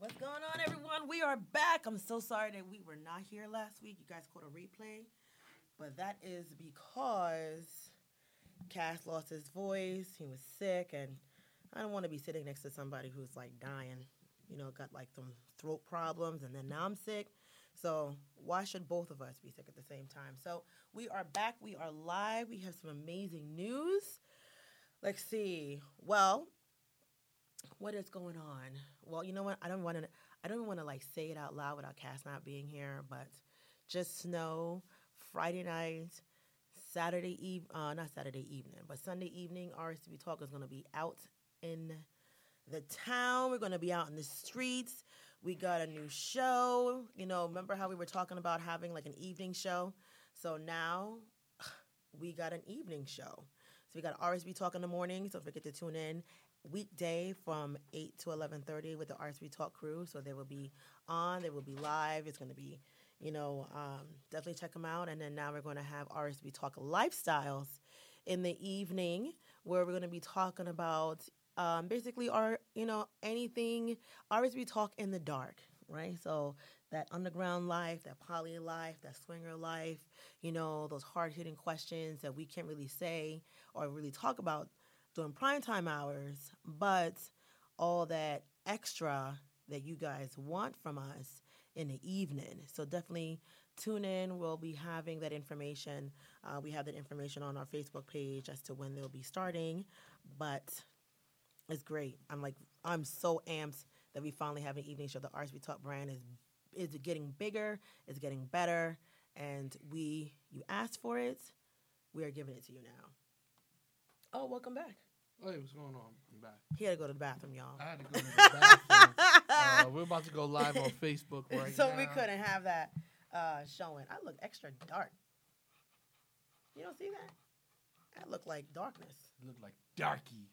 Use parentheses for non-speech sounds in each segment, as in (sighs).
What's going on, everyone? We are back. I'm so sorry that we were not here last week. You guys caught a replay, but that is because Cass lost his voice. He was sick, and I don't want to be sitting next to somebody who's like dying. You know, got like some throat problems, and then now I'm sick. So why should both of us be sick at the same time? So we are back. We are live. We have some amazing news. Let's see. Well, what is going on? Well, you know what? I don't want to. I don't want to like say it out loud without Cass not being here, but just know Friday night, Saturday eve, uh, not Saturday evening, but Sunday evening, RSB Talk is going to be out in the town. We're going to be out in the streets. We got a new show. You know, remember how we were talking about having like an evening show? So now (sighs) we got an evening show. So we got RSB Talk in the morning. So don't forget to tune in weekday from 8 to 11.30 with the RSB Talk crew. So they will be on. They will be live. It's going to be, you know, um, definitely check them out. And then now we're going to have RSB Talk Lifestyles in the evening where we're going to be talking about um, basically our, you know, anything RSB Talk in the dark, right? So that underground life, that poly life, that swinger life, you know, those hard hitting questions that we can't really say or really talk about during prime time hours, but all that extra that you guys want from us in the evening. So definitely tune in. We'll be having that information. Uh, we have that information on our Facebook page as to when they'll be starting, but it's great. I'm like, I'm so amped that we finally have an evening show. The RSB Talk brand is is getting bigger, it's getting better, and we you asked for it, we are giving it to you now. Oh, welcome back. Hey, what's going on? I'm back. He had to go to the bathroom, y'all. I had to go to the bathroom. uh, we're about to go live on (laughs) Facebook right so now. we couldn't have that uh, showing. I look extra dark. You don't see that? I look like darkness. Look like darky.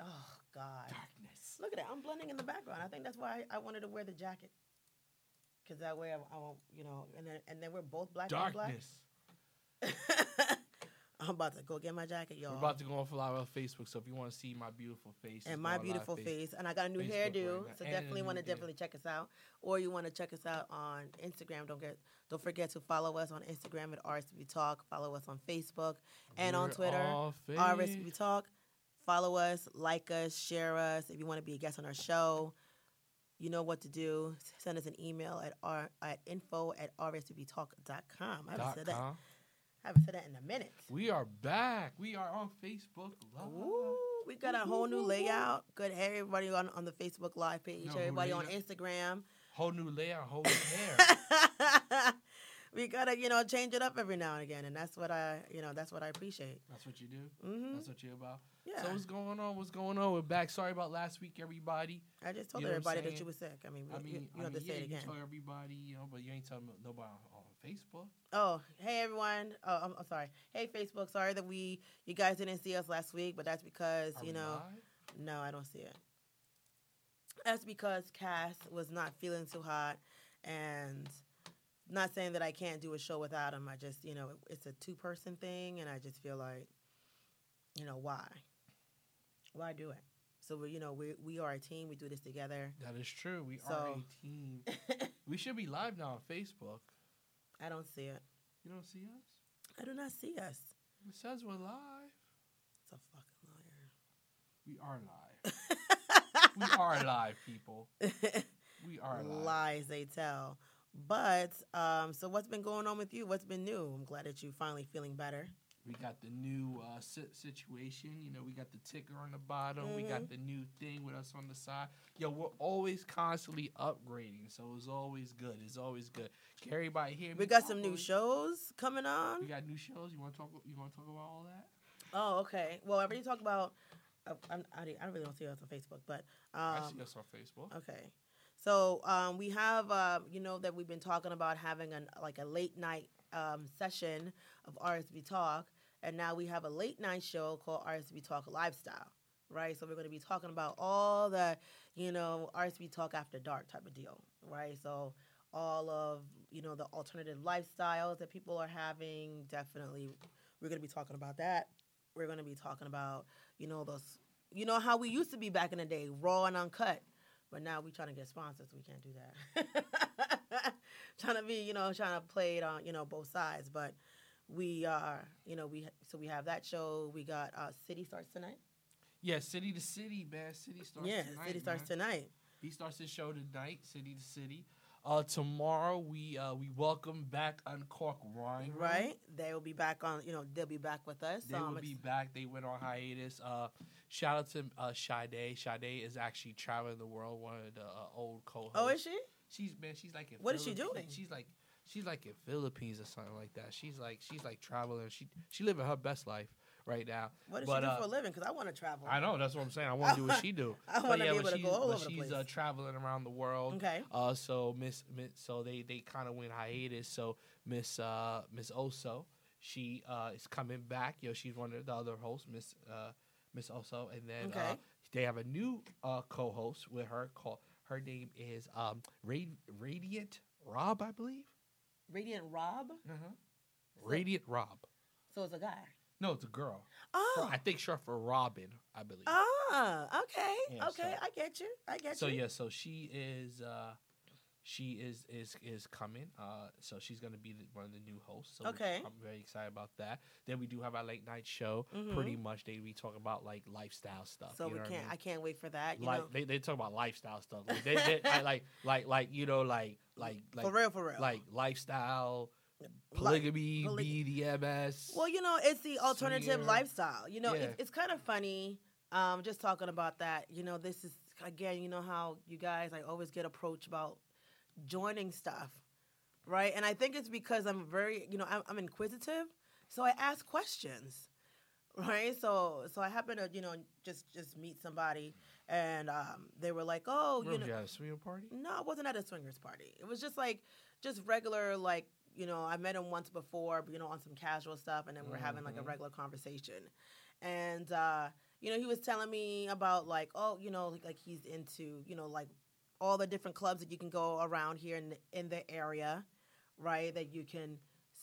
Oh God! Darkness. Look at that. I'm blending in the background. I think that's why I wanted to wear the jacket. Cause that way I, I won't, you know, and then and then we're both black on black. (laughs) I'm about to go get my jacket, y'all. We're about to go on on Facebook, so if you want to see my beautiful face and my beautiful face- face. And I got a new Facebook hairdo, right so And definitely want to definitely check us out. Or you want to check us out on Instagram. Don't get don't forget to follow us on Instagram at RSB Talk. Follow us on Facebook and on We're Twitter. all RSB. Talk. Follow us, like us, share us. If you want to be a guest on our show, you know what to do. Send us an email at r at info at rsbtalk.com. I haven't said that. I haven't said that in a minute. We are back. We are on Facebook Live. Ooh, we got a whole new layout. Good. hair, everybody on, on the Facebook Live page. No, everybody on. Instagram. Whole new layout, whole new hair. (laughs) we gotta, you know, change it up every now and again, and that's what I, you know, that's what I appreciate. That's what you do. hmm That's what you're about. Yeah. So what's going on? What's going on? We're back. Sorry about last week, everybody. I just told you know everybody that you were sick. I mean, I you- mean, you, I have mean, to say yeah, it again. You tell everybody, you know, but you ain't telling nobody Facebook. Oh, hey everyone. Oh, I'm, I'm sorry. Hey Facebook. Sorry that we, you guys didn't see us last week, but that's because Are you know, live? no, I don't see it. That's because Cass was not feeling too hot, and not saying that I can't do a show without him. I just, you know, it's a two person thing, and I just feel like, you know, why? Why do it? So we, you know, we we are a team. We do this together. That is true. We are a team. (laughs) we should be live now on Facebook. I don't see it. You don't see us? I do not see us. It says we're live. It's a fucking liar. We are live. (laughs) we are live, people. (laughs) We are live. lies they tell. But um, so what's been going on with you? What's been new? I'm glad that you finally feeling better. We got the new uh, si- situation. You know, we got the ticker on the bottom. We Mm-hmm. got the new thing with us on the side. Yo, we're always constantly upgrading, so it's always good. It's always good. Can everybody hear me? We got some new shows coming on. We got new shows. You want to talk? You want to talk about all that? Oh, okay. Well, I already talked about. Uh, I'm, I, I don't really don't see us on Facebook, but I um, see us on Facebook. okay. So um, we have, um, you know, that we've been talking about having an like a late night um, session of RSB Talk, and now we have a late night show called RSB Talk Lifestyle, right? So we're going to be talking about all the, you know, RSB Talk after dark type of deal, right? So all of you know the alternative lifestyles that people are having, definitely, we're going to be talking about that. We're going to be talking about, you know, those, you know, how we used to be back in the day, raw and uncut But now we're trying to get sponsors, we can't do that. (laughs) (laughs) trying to be, you know, trying to play it on, you know, both sides. But we are, you know, we so we have that show. We got uh, City starts tonight. Yeah, city to city, man. City starts. Tonight. Yeah, tonight, City starts man. tonight. He starts his show tonight, city to city. Uh, tomorrow we uh we welcome back Uncork Wine. Right? They will be back on. You know, they'll be back with us. They so will be back. They went on hiatus. Uh, shout out to uh, Sade. Sade is actually traveling the world. One of the uh, old co-hosts. Oh, is she? She's man. She's like in What is she Philippi- doing? She's like she's like in Philippines or something like that. She's like she's like traveling. She she living her best life right now. What does But, she do uh, for a living? Because I want to travel. I know that's what I'm saying. I want to do what she do. (laughs) I But to be but able to she's, go all but over the she's place. uh, traveling around the world. okay. Uh, so Miss, Miss so they they kind of went hiatus. So Miss uh Miss Oso, she uh is coming back. You know, she's one of the other hosts, Miss uh Miss Oso, and then uh, Okay. they have a new uh co-host with her. Called her name is um Rad- Radiant Rob, I believe. Radiant Rob. Uh-huh. Radiant Rob. So it's a guy. No, it's a girl. Oh. I think short for Robin, I believe. Ah, okay, Yeah, okay, so- I get you. I get you. so you. yeah, so she is uh she is is is coming. Uh so she's gonna be the, one of the new hosts. So Okay. I'm very excited about that. Then we do have our late night show. Mhm. Pretty much they we talk about like lifestyle stuff. So we can't. I I, can't wait for that. You like know, they, they talk about lifestyle stuff. Like they, they I, like (laughs) like like you know like like like for real, for real. like lifestyle, Like- polygamy, poly- BDMS. Well, you know, it's the alternative lifestyle. You know, Yeah. it's, it's kind of funny. Um, just talking about that. You know, this is again. You know how you guys I always get approached about joining stuff, right? And I think it's because I'm very, you know, I'm, I'm inquisitive, so I ask questions, (laughs) right? So, so I happen to, you know, just just meet somebody, and um, they were like, "Oh, Where you know, you at a swinging party? no, it wasn't at a swingers party. It was just like just regular like you know I met him once before, you know, on some casual stuff, and then we're having like a Mhm. regular conversation, and uh, you know he was telling me about like oh you know like, like he's into you know like all the different clubs that you can go around here in the, in the area, right? That you can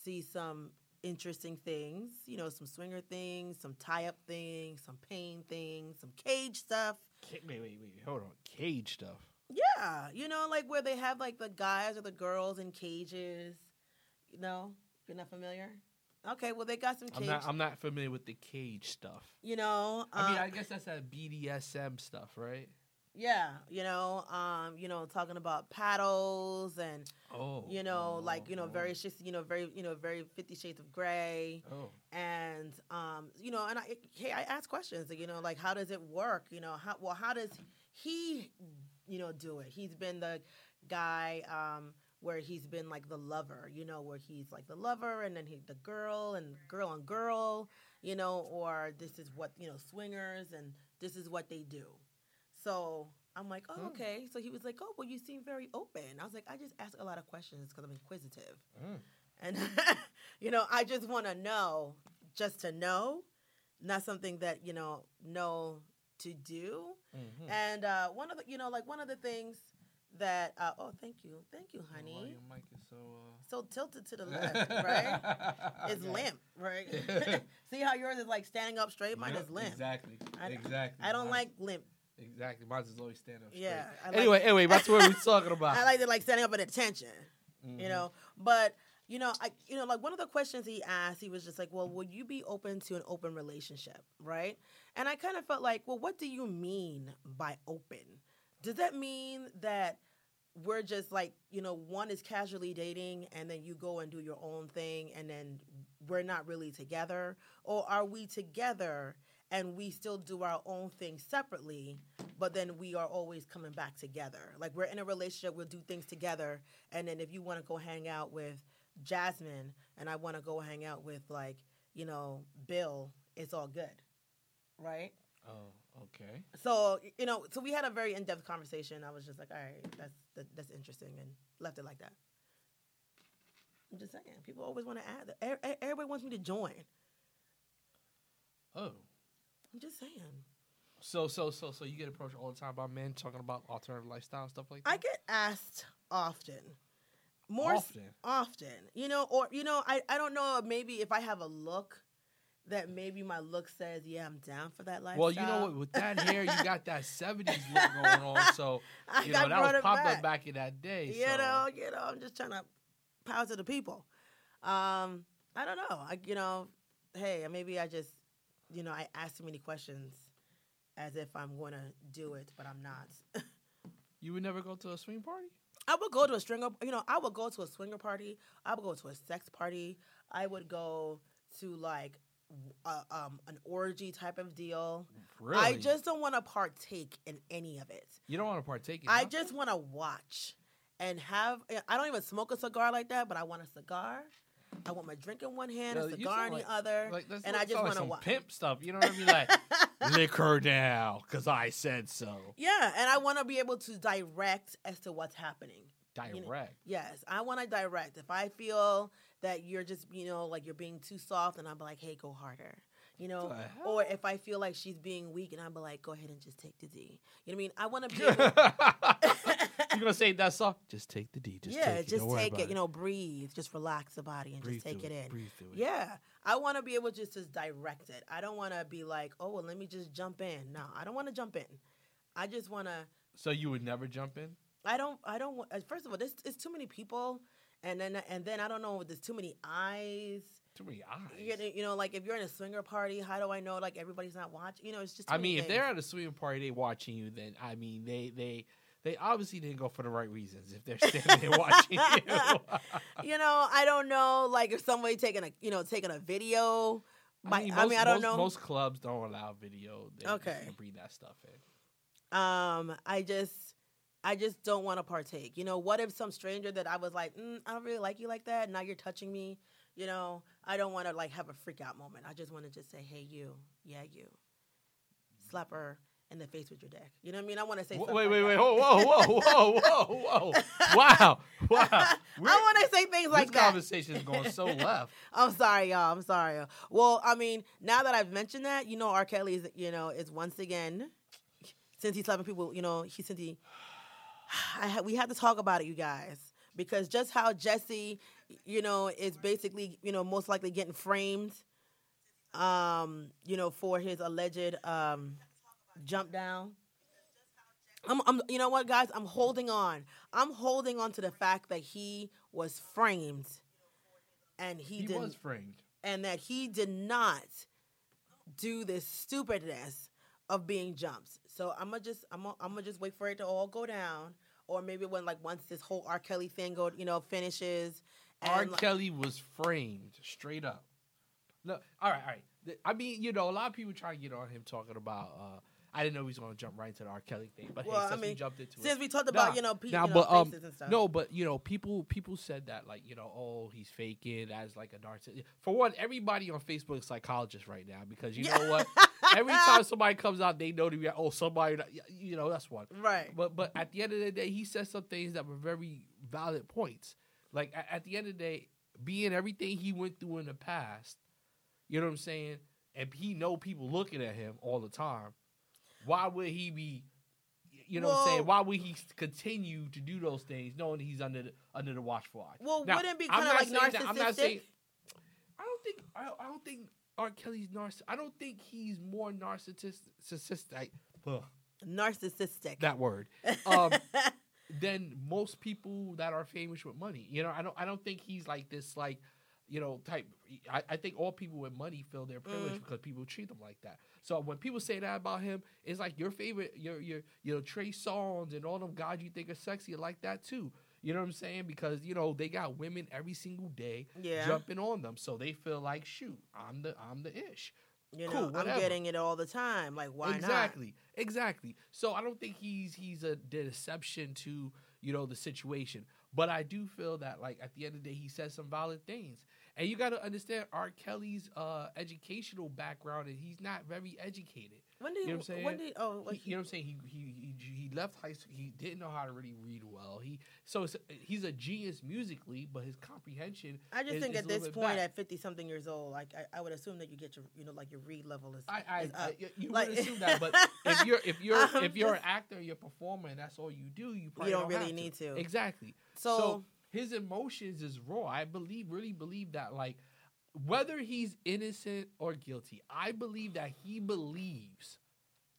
see some interesting things, you know, some swinger things, some tie up things, some pain things, some cage stuff. Ca- Wait, wait, wait. Hold on. Cage stuff. Yeah, you know, like where they have like the guys or the girls in cages. You know, you're not familiar. Okay, well they got some I'm cage. not. I'm not familiar with the cage stuff. you know, I mean, uh, I guess that's that BDSM stuff, right? Yeah, you know, um, you know, talking about paddles and Oh, you know, oh, like you know, oh, very you know, very you know, very Fifty Shades of Grey, Oh, and um, you know, and I hey, I ask questions, you know, like how does it work? You know, how well how does he, you know, do it? He's been the guy um, where he's been like the lover, you know, where he's like the lover, and then he the girl and girl on girl, you know, or this is what you know, swingers, and this is what they do. So I'm like, oh, Hmm. okay. So he was like, oh, well, you seem very open. I was like, I just ask a lot of questions because I'm inquisitive. Mm. And, (laughs) you know, I just want to know just to know, not something that, you know, know to do. Mhm. And uh, one of the, you know, like one of the things that, uh, oh, thank you. Thank you, Why honey. your mic is so. Uh... So tilted to the (laughs) left, right? (laughs) It's Okay. limp, right? See how yours is like standing up straight? Mine Yep, is limp. Exactly. I- exactly. I don't like limp. Exactly. Mine's is always stand up straight. Yeah. I like, Anyway, anyway, that's what we're (laughs) talking about. I like it like standing up at attention. Mhm. you know but you know i you know like one of the questions he asked he was just like well would you be open to an open relationship right and i kind of felt like well what do you mean by open does that mean that we're just like you know one is casually dating and then you go and do your own thing and then we're not really together or are we together and we still do our own thing separately but then we are always coming back together like we're in a relationship we'll do things together and then if you want to go hang out with jasmine and i want to go hang out with like you know bill it's all good right Oh, okay. so you know so we had a very in-depth conversation i was just like all right that's that, that's interesting and left it like that i'm just saying people always want to add that. Everybody wants me to join Oh. I'm just saying So, so, so, so you get approached all the time by men talking about alternative lifestyle and stuff like that. i get asked often more s- often. often you know or you know I, I don't know maybe if i have a look that maybe my look says, yeah, I'm down for that lifestyle. Well, you know what? With that (laughs) hair, you got that '70s look going on. So (laughs) you know that was popular back. back in that day. You so. know, you know, I'm just trying to power to the people. Um, I don't know. I, you know, hey, maybe I just, you know, I ask too many questions as if I'm going to do it, but I'm not. (laughs) You would never go to a swing party? I would go to a stringer, you know, I would go to a swinger party. I would go to a sex party. I would go to like a, um, an orgy type of deal. Really? I just don't want to partake in any of it. you don't want to partake in I nothing? just want to watch and have. I don't even smoke a cigar like that, but I want a cigar. I want my drink in one hand, Yo, a cigar in like- the other, Like, and like- I just want to watch. pimp stuff. You know what I mean? Like (laughs) lick her down because I said so. Yeah, and I want to be able to direct as to what's happening. You know- Direct. Yes, I want to direct. If I feel that you're just, you know, like you're being too soft, and I'm like, hey, go harder. You know, or if I feel like she's being weak, and I'm like, go ahead and just take the D. You know what I mean? I want to be (laughs) able. (laughs) You're gonna say that song? Just take the D. Just yeah, take it. just Don't take it. You know, breathe. Just relax the body and breathe just take through it in. Breathe through it. Yeah, I want to be able just to direct it. I don't want to be like, oh, well, let me just jump in. No, I don't want to jump in. I just want to. So you would never jump in? I don't. I don't. want- uh, First of all, there's it's too many people, and then and then I don't know. There's too many eyes. Too many eyes. You, you know, like if you're in a swinger party, how do I know like everybody's not watching? You know, it's just. I mean, if they're at a swinger party, they watching you. Then I mean, they they they obviously didn't go for the right reasons. If they're standing there watching you, (laughs) you know, I don't know. Like if somebody taking a, you know, taking a video. My, I mean, I, most- don't most- know. Most clubs don't allow video. They Okay. can't bring that stuff in. um, I just, I just don't want to partake. You know, what if some stranger that I was like, mm, I don't really like you like that. Now you're touching me. You know, I don't want to like have a freak out moment. I just want to just say, hey, you, yeah, you, slap her in the face with your dick. You know what I mean? I want to say. Something Wait, like wait, wait! Whoa, whoa, whoa, whoa, whoa, whoa! (laughs) Wow, wow! I want to say things like this that. conversation is going so left. (laughs) I'm sorry, y'all. I'm sorry. Y'all. Well, I mean, now that I've mentioned that, you know, R. Kelly is, you know, is once again, since he's slapping people, you know, he since he, (sighs) I ha- we had to talk about it, you guys, because just how Jesse, you know, is basically, you know, most likely getting framed, um, you know, for his alleged um, jump down. I'm, I'm, you know what, guys? I'm holding on. I'm holding on to the fact that he was framed, and he, He didn't was framed. and that he did not do this stupidness of being jumped. So I'm gonna just I'm gonna, I'm gonna just wait for it to all go down, or maybe when like once this whole R. Kelly thing go you know finishes. R. Like- Kelly was framed straight up. Look, all right, all right. I mean, you know, a lot of people try to get on him talking about. uh I didn't know he was going to jump right into the R. Kelly thing, but Well, hey, I since we jumped into since it, we talked about Nah, you know pe- nah, you know, but, um, and stuff. no, but you know, people people said that like you know, oh, he's faking as like a narcissist. For one, everybody on Facebook is psychologist right now because you Yeah. know what? (laughs) Every time somebody comes out, they know to be oh somebody, you know, that's one. right. But but at the end of the day, he said some things that were very valid points. Like at, at the end of the day, being everything he went through in the past, you know what I'm saying, and he know people looking at him all the time. Why would he be? You know what I'm saying? Why would he continue to do those things, knowing he's under the, under the watchful eye? Well, Now, wouldn't it be kind of like saying that- I'm not narcissistic? saying. I don't think. I, I don't think R. Kelly's narciss. I don't think he's more narcissistic. Ugh, narcissistic. that word. Um, (laughs) than most people that are famous with money. You know, I don't I don't think he's like this like, you know, type I, I think all people with money feel their privilege Mm. because people treat them like that. So when people say that about him, it's like your favorite your your you know, Trey Songz and all them guys you think are sexy like that too. You know what I'm saying? Because, you know, they got women every single day yeah. jumping on them. So they feel like, shoot, I'm the I'm the ish. you know, cool, I'm getting it all the time. Like, why not? exactly, exactly. So I don't think he's he's a deception to you know the situation, but I do feel that like at the end of the day, he says some valid things, and you got to understand R. Kelly's uh, educational background, and he's not very educated. When did You know what I'm saying? when did oh like, He- you know what I'm saying? He, he he he left high school. He didn't know how to really read well. He so he's a genius musically, but his comprehension. I just is- think is at this point, back. at fifty something years old, like I, I would assume that you get your, you know, like your read level is. I, I, is I you- Like- would assume that, but if (laughs) you're if you're if you're just- an actor, you're a performer, and that's all you do, you probably you don't have really to. need to. Exactly. So, So, his emotions is raw. I believe, really believe that, like, whether he's innocent or guilty, I believe that he believes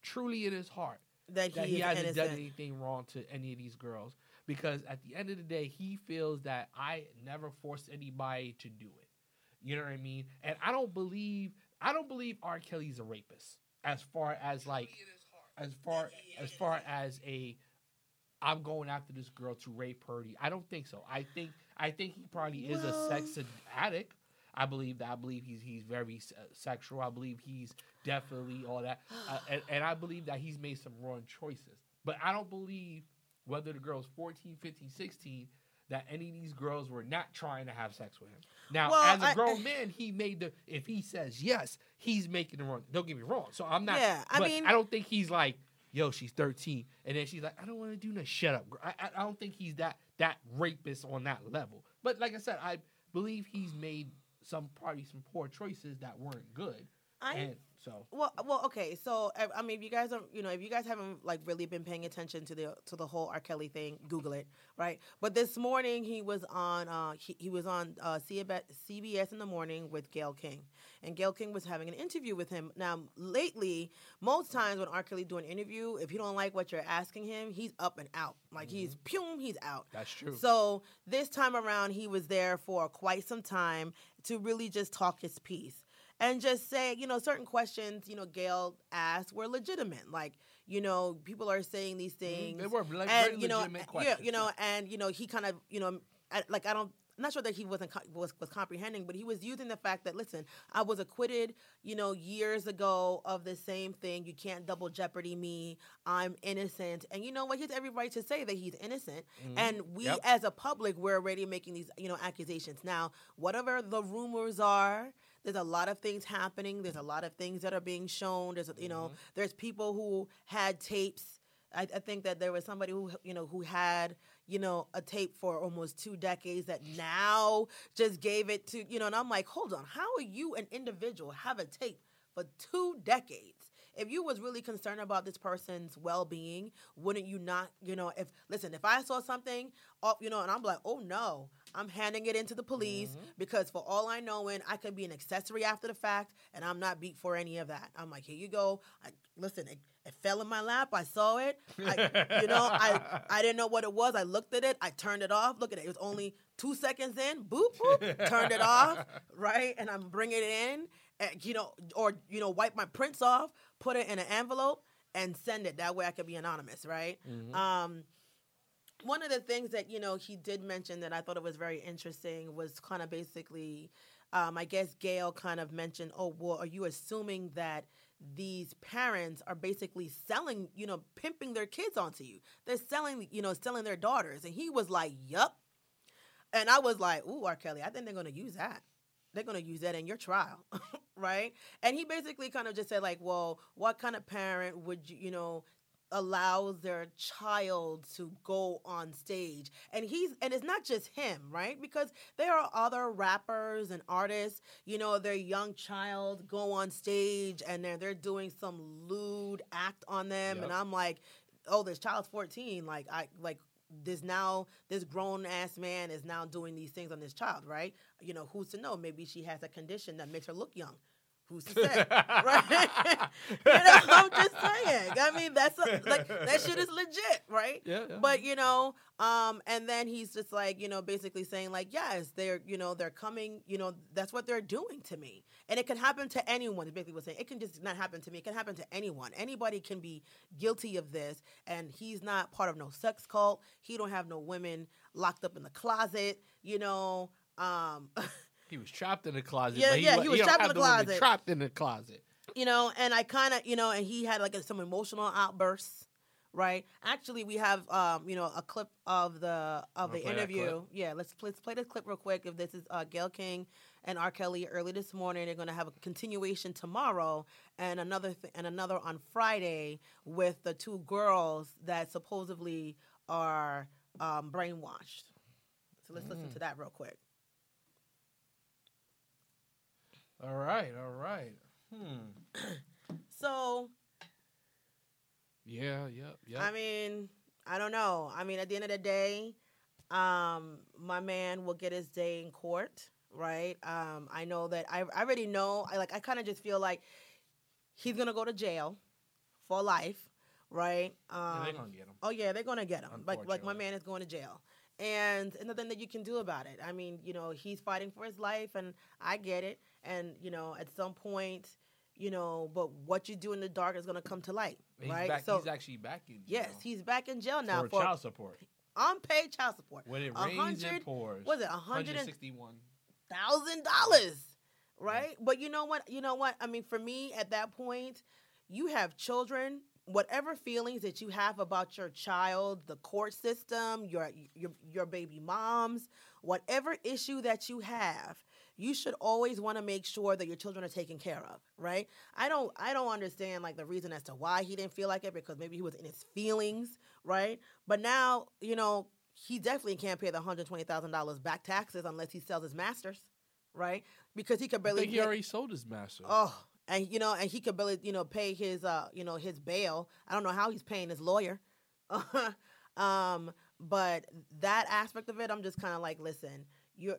truly in his heart that he, that he is hasn't innocent. done anything wrong to any of these girls. Because at the end of the day, he feels that I never forced anybody to do it. You know what I mean? And I don't believe I don't believe R. Kelly's a rapist. As far as like as far as far as a I'm going after this girl to rape Purdy. I don't think so. I think I think he probably is a sex addict. I believe that. I believe he's he's very se- sexual. I believe he's definitely all that, (gasps) uh, and, and I believe that he's made some wrong choices. But I don't believe whether the girl's 14, 15, 16 that any of these girls were not trying to have sex with him. Now, Well, as a I- grown man, he made the if he says yes, he's making the wrong. Don't get me wrong. So I'm not. Yeah, I mean- I don't think he's like, yo, she's 13, and then she's like, I don't want to do no. Shut up. I, I I don't think he's that that rapist on that level. But like I said, I believe he's made some probably some poor choices that weren't good, I and so Well, well, okay. So, I, mean, if you guys are, you know, if you guys haven't like really been paying attention to the to the whole R. Kelly thing, Google it, right? But this morning he was on, uh, he, he was on uh, CBS, in the morning with Gayle King, and Gayle King was having an interview with him. Now, lately, most times when R. Kelly do an interview, if you don't like what you're asking him, he's up and out. Like he's pum, he's out. that's true. So this time around, he was there for quite some time to really just talk his piece and just say, you know, certain questions, you know, Gayle asked were legitimate. Like, you know, people are saying these things, Mm-hmm. they were like, and very you know, legitimate yeah, questions. you know, and you know, he kind of, you know, I- like I don't. I'm not sure that he wasn't was was comprehending, but he was using the fact that listen, I was acquitted, you know, years ago of the same thing. You can't double jeopardy me. I'm innocent, and you know what? He has every right to say that he's innocent. And we, Yep. as a public, we're already making these, you know, accusations. Now, whatever the rumors are, there's a lot of things happening. There's a lot of things that are being shown. There's, you know, mm-hmm. there's people who had tapes. I, I think that there was somebody who, you know, who had, you know, a tape for almost two decades that now just gave it to, you know, and I'm like, hold on, how are you an individual have a tape for two decades? If you was really concerned about this person's well-being, wouldn't you not, you know, if listen, if I saw something, oh, you know, and I'm like, oh no, I'm handing it into the police mm-hmm. because for all I know, in I could be an accessory after the fact, and I'm not beat for any of that. I'm like, here you go. I, listen, it, it fell in my lap. I saw it. I, you know, I (laughs) I didn't know what it was. I looked at it. I turned it off. Look at it. It was only two seconds in. Boop boop. turned it off. (laughs) Right, and I'm bringing it in. You know, or you know, wipe my prints off, put it in an envelope, and send it. That way, I could be anonymous. Right. Um, one of the things that you know he did mention that I thought it was very interesting was kind of basically, um, I guess Gayle kind of mentioned, oh well, are you assuming that these parents are basically selling, you know, pimping their kids onto you? They're selling, you know, selling their daughters, and he was like, yup, and I was like, ooh, R. Kelly, I think they're gonna use that. They're gonna use that in your trial, (laughs) right? And he basically kind of just said like, well, what kind of parent would you, you know, allows their child to go on stage? And he's and it's not just him right? Because there are other rappers and artists you know their young child go on stage and they're they're doing some lewd act on them and i'm like oh this child's 14 like i like this now this grown ass man is now doing these things on this child right? You know who's to know? Maybe she has a condition that makes her look young who's to say right? (laughs) You know i'm just saying. I mean that's a, like that shit is legit right? Yeah, yeah. but you know um and then he's just like you know basically saying like yes they're you know they're coming you know that's what they're doing to me. And it can happen to anyone is basically what saying. It can just not happen to me. It can happen to anyone. Anybody can be guilty of this and he's not part of no sex cult. He don't have no women locked up in the closet you know um (laughs) he was trapped in the closet. Yeah, but yeah, wa- he was trapped in the closet. Trapped in the closet. you know, and I kind of, you know, and he had like some emotional outbursts, right? Actually, we have, um, you know, a clip of the of the interview. Yeah, let's let's play this clip real quick. If this is uh, Gayle King and R. Kelly early this morning, they're going to have a continuation tomorrow and another th- and another on Friday with the two girls that supposedly are um, brainwashed. So let's listen Mm. to that real quick. All right, all right. Hmm. (clears throat) So Yeah, yep, yep. I mean, I don't know. I mean, at the end of the day, um, my man will get his day in court. right? Um, I know that I, I already know. I like. I kind of just feel like he's gonna go to jail for life, right? Um, Yeah, they're gonna get him. Oh yeah, they're gonna get him. Like like my man is going to jail, and and nothing that you can do about it. I mean, you know, he's fighting for his life, and I get it. And you know, at some point, you know, but what you do in the dark is gonna come to light, He's right? back, so he's actually back in jail yes, he's back in jail now for, for, child support. unpaid child support. When it rains and pours. Was it a hundred and 161. thousand dollars, right? But you know what? You know what? I mean, for me, at that point, you have children. Whatever feelings that you have about your child, the court system, your your your baby moms, whatever issue that you have, you should always want to make sure that your children are taken care of, right? I don't I don't understand like the reason as to why he didn't feel like it because maybe he was in his feelings, right? But now, you know, he definitely can't pay the hundred twenty thousand dollars back taxes unless he sells his masters, right? Because he could I barely think he already sold his master. oh, and you know, and he could barely you know pay his uh you know his bail. I don't know how he's paying his lawyer, (laughs) um, but that aspect of it, I'm just kind of like, listen, you're.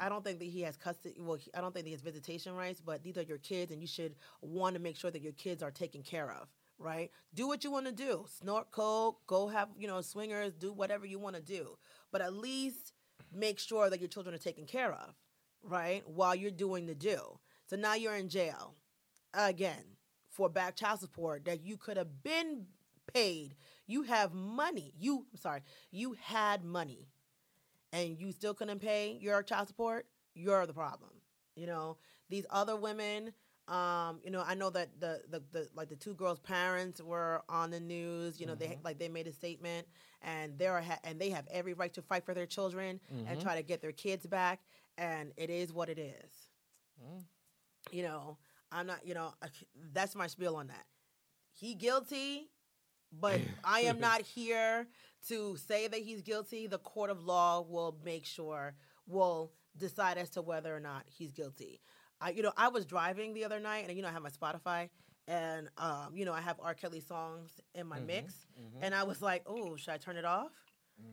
I don't think that he has custody. Well, I don't think he has visitation rights, but these are your kids, and you should want to make sure that your kids are taken care of, right? Do what you want to do. Snort coke, go have you know swingers, do whatever you want to do, but at least make sure that your children are taken care of, right? While you're doing the do. So now you're in jail again for back child support that you could have been paid. You have money. You I'm sorry, you had money and you still couldn't pay your child support, you're the problem. You know, these other women, um, you know, I know that the, the the like the two girls' parents were on the news. You know, they Mhm. like they made a statement, and they're ha- and they have every right to fight for their children and Mhm. try to get their kids back. And it is what it is Mm. you know, I'm not, you know, that's my spiel on that. He guilty, but I am (laughs) not here to say that he's guilty. The court of law will make sure, will decide as to whether or not he's guilty. I, you know, I was driving the other night, and you know, I have my Spotify, and um, you know, I have R. Kelly songs in my Mhm, mix, mhm, and I was like, oh, should I turn it off?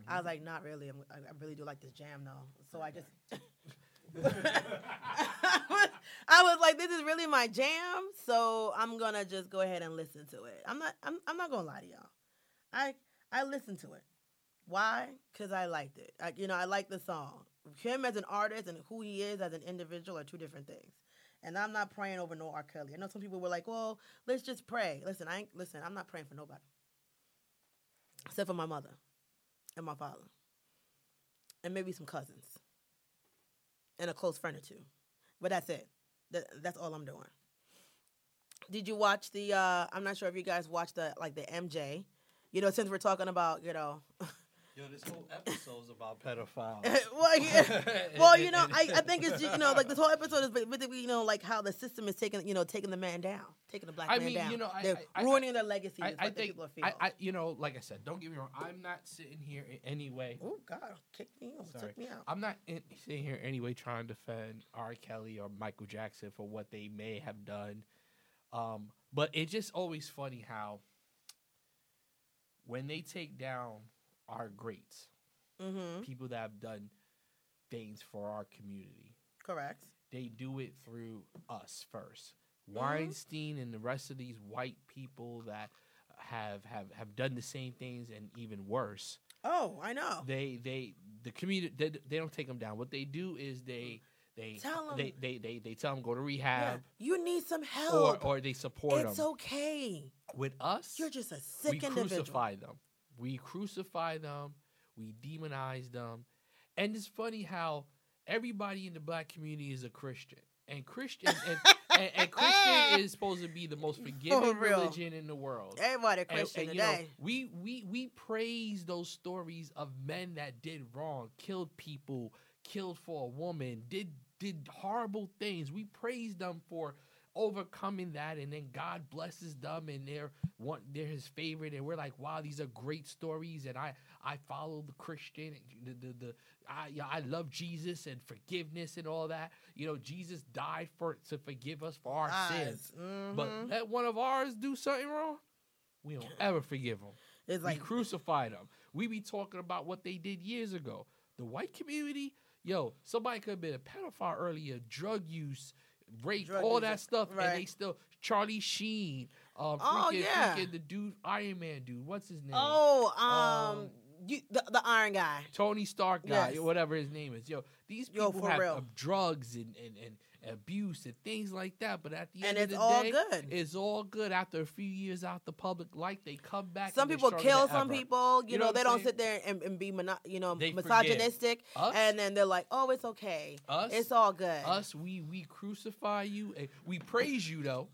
I mhm. was like, not really. I'm, I I really do like this jam though, so I just. (laughs) (laughs) I was like, this is really my jam, so I'm gonna just go ahead and listen to it. I'm not. I'm. I'm not gonna lie to y'all. I I listened to it. Why? Because I liked it. I, you know, I like the song. Him as an artist and who he is as an individual are two different things. And I'm not praying over no R. Kelly. I know some people were like, "Well, let's just pray." Listen, I ain't, listen. I'm not praying for nobody, except for my mother and my father, and maybe some cousins, and a close friend or two. But that's it. That, that's all I'm doing. Did you watch the? uh I'm not sure if you guys watched the like the MJ. You know, since we're talking about you know, (laughs) Yo, this whole episode's about pedophiles. (laughs) well, yeah. (laughs) well, you know, I, I think it's you know like this whole episode is basically you know like how the system is taking you know taking the man down, taking the black I man mean, down. you know, I- they're I- ruining their legacy. I, is think people are I. I, you know, like I said, don't get me wrong. I'm not sitting here in any way. oh God, kick me, out, Sorry. me out. I'm not in, sitting here anyway trying to defend R. Kelly or Michael Jackson for what they may have done. Um, but it's just always funny how when they take down our greats, Mm-hmm. people that have done things for our community, Correct. they do it through us 1st Mm-hmm. Weinstein and the rest of these white people that have have have done the same things and even worse. Oh, I know. They they the community they, they don't take them down. What they do is they they Tell 'em. they, they they they tell them go to Yeah, rehab you need some help. or they support it's them. okay. With us, You're just a we sick individual. crucify them. We crucify them. We demonize them. And it's funny how everybody in the black community is a Christian. And Christian and, and, and Christian (laughs) is supposed to be the most forgiving religion in the world. Everybody And, Christian and, you know, today. we we we praise those stories of men that did wrong, killed people, killed for a woman, did did horrible things. We praise them for overcoming that, and then God blesses them, and they're one they're His favorite, and we're like, wow, these are great stories, and I I follow the Christian, the the, the I yeah, I love Jesus and forgiveness and all that. You know, Jesus died for to forgive us for our sins. Eyes. But mm-hmm. let one of ours do something wrong, we don't ever forgive them. it's we like crucify them. We be talking about what they did years ago. The white community, yo, somebody could have been a pedophile earlier, drug use, rape, Drug all that stuff, and they still Charlie Sheen, um, Oh, yeah. freaking the dude, Iron Man dude, what's his name? Oh, um, Um, the, Iron Guy. Tony Stark guy, Yes. whatever his name is. Yo, these Yo, people for have real. uh, drugs and, and, and abuse and things like that. But at the And end it's of the all day, good. it's all good. After a few years out the public light, they come back. Some and they're people stronger kill than some ever. people. You, You know know, what they I'm don't saying? sit there and, and be mono, you know They misogynistic, Us? and then they're like, "Oh, it's okay. Us, It's all good." us, we we crucify you. and We praise you though.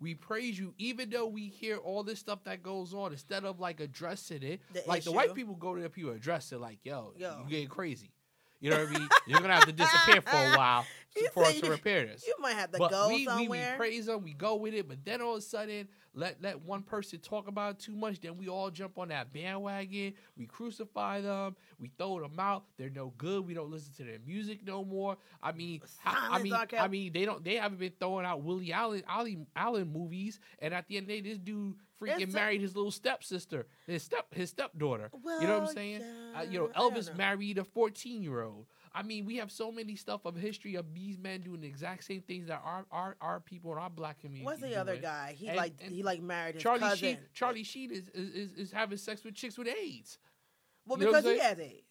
We praise you, even though we hear all this stuff that goes on. Instead of like addressing it, The like the white people go to the people address it, like, "Yo, Yo. you getting crazy." You know what I mean? You're gonna have to disappear for a (laughs) while He for us to repair this. You might have to but go we, we, we praise them, we go with it, but then all of a sudden, let let one person talk about it too much, then we all jump on that bandwagon. We crucify them, we throw them out. They're no good. We don't listen to their music no more. I mean, how- I mean. I mean, they don't. They haven't been throwing out Willie Allen, Ali, Allen movies, and at the end of the day, this dude freaking It's a- married his little stepsister, his step his stepdaughter. you know what I'm saying? Uh, you know, Elvis know. married a 14 year old. I mean, we have so many stuff of history of these men doing the exact same things that our our, our people in our black community. What's the other guy? He And- like and he like married his Charlie cousin. Sheen. Charlie Sheen is, is is is having sex with chicks with AIDS. well, you because he has AIDS.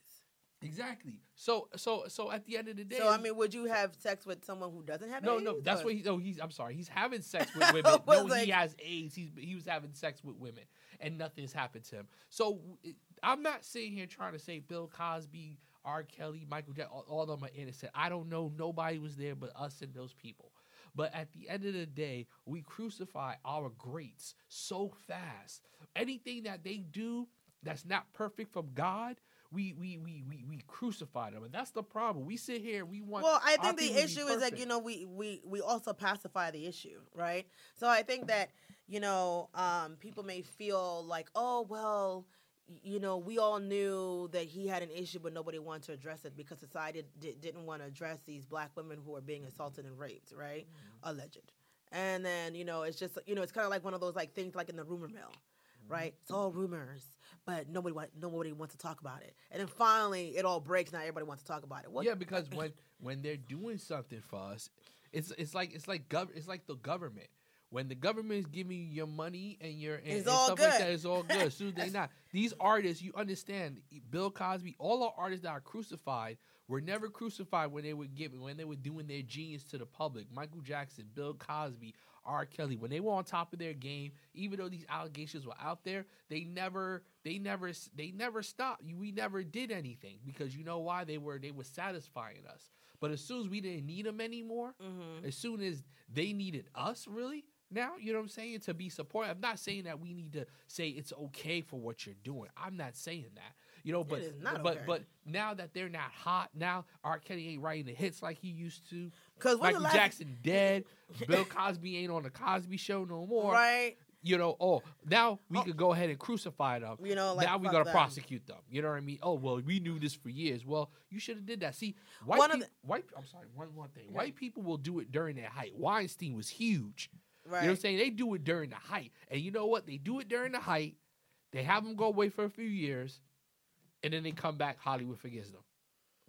Exactly. So so so at the end of the day, So I mean, would you have sex with someone who doesn't have no AIDS? no that's or- what he. No, he's. I'm sorry. He's having sex with (laughs) women. no, was he has AIDS. He's he was having sex with women, and nothing's happened to him. So it- I'm not sitting here trying to say Bill Cosby, R. Kelly, Michael Jackson, all, all of them are innocent. I don't know. Nobody was there but us and those people. But at the end of the day, we crucify our greats so fast. Anything that they do that's not perfect from God, we we we we, we crucify them, and that's the problem. We sit here, we want. Well, I think the people to be issue is that you know we we we also pacify the issue, right? So I think that you know um, people may feel like, oh well, you know, we all knew that he had an issue, but nobody wanted to address it because society di- didn't want to address these black women who are being assaulted and raped, right? Mm-hmm. Alleged. And then you know it's just you know it's kind of like one of those like things like in the rumor mill. Right, it's all rumors, but nobody want, nobody wants to talk about it. And then finally, it all breaks. Now everybody wants to talk about it. What, Yeah, because when when they're doing something for us, it's it's like it's like gov- it's like the government. When the government is giving you your money and your and, and stuff like that, it's all (laughs) good. Soon they not these artists, you understand. Bill Cosby, all our artists that are crucified were never crucified when they were giving when they were doing their genius to the public. Michael Jackson, Bill Cosby, R. Kelly, when they were on top of their game, even though these allegations were out there, they never, they never, they never stopped. We never did anything because you know why? They were, they were satisfying us. But as soon as we didn't need them anymore, Mhm. as soon as they needed us, really. Now, you know what I'm saying? To be supportive. I'm not saying that we need to say it's okay for what you're doing. I'm not saying that. You know, but but okay. but now that they're not hot, now R. Kelly ain't writing the hits like he used to. Because Michael Jackson (laughs) dead. Bill Cosby ain't on the Cosby Show no more. right? You know, oh, now we Oh. could go ahead and crucify them. You know, like now we gotta them. prosecute them. You know what I mean? Oh well, we knew this for years. Well, you should have did that. See, white One of people, white. I'm sorry. One one thing. Yeah. White people will do it during their height. Weinstein was huge. Right. You know what I'm saying? They do it during the height, and you know what? They do it during the height. They have them go away for a few years, and then they come back. Hollywood forgives them.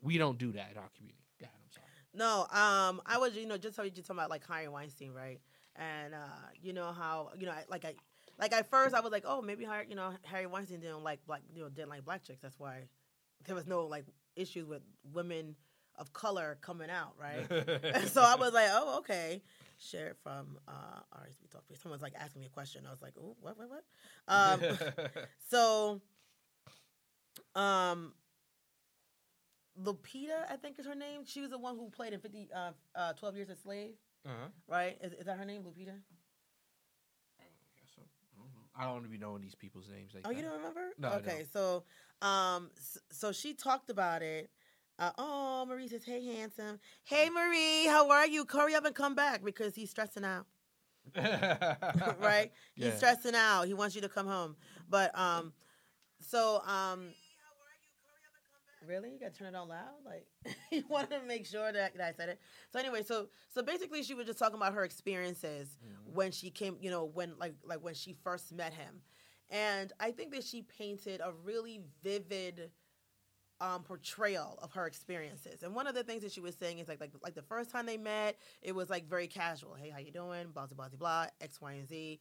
We don't do that in our community. God, I'm sorry. No, um, I was, you know, just how you just talking about like Harry Weinstein, right? And uh, you know how, you know, I- like I, like at first I was like, oh, maybe Harry, you know, Harry Weinstein didn't like black, you know, didn't like black chicks. That's why there was no like issues with women of color coming out, right? (laughs) So I was like, oh, okay. Share it from uh, RSB Talk. Someone's like asking me a question. I was like, oh, what, what, what? Um, (laughs) so, um, Lupita, I think is her name. She was the one who played in 50, uh, uh, 12 Years a Slave, uh-huh. right? Is, is that her name, Lupita? I don't even know these people's names. Like Oh, that. you don't remember? No, I Okay, so, um, so she talked about it. Uh, oh, Marie says, "Hey, handsome. Hey, Marie, how are you? Hurry up and come back because he's stressing out, (laughs) right? He's stressing out. He wants you to come home. But um, so um, really, you got to turn it on loud. Like (laughs) you wanted to make sure that, that I said it. So anyway, so so basically, she was just talking about her experiences when she came. You know, when like like when she first met him, and I think that she painted a really vivid um, portrayal of her experiences. And one of the things that she was saying is like like like the first time they met, it was like very casual. Hey, how you doing? Blah blah blah blah. X, Y, and Z.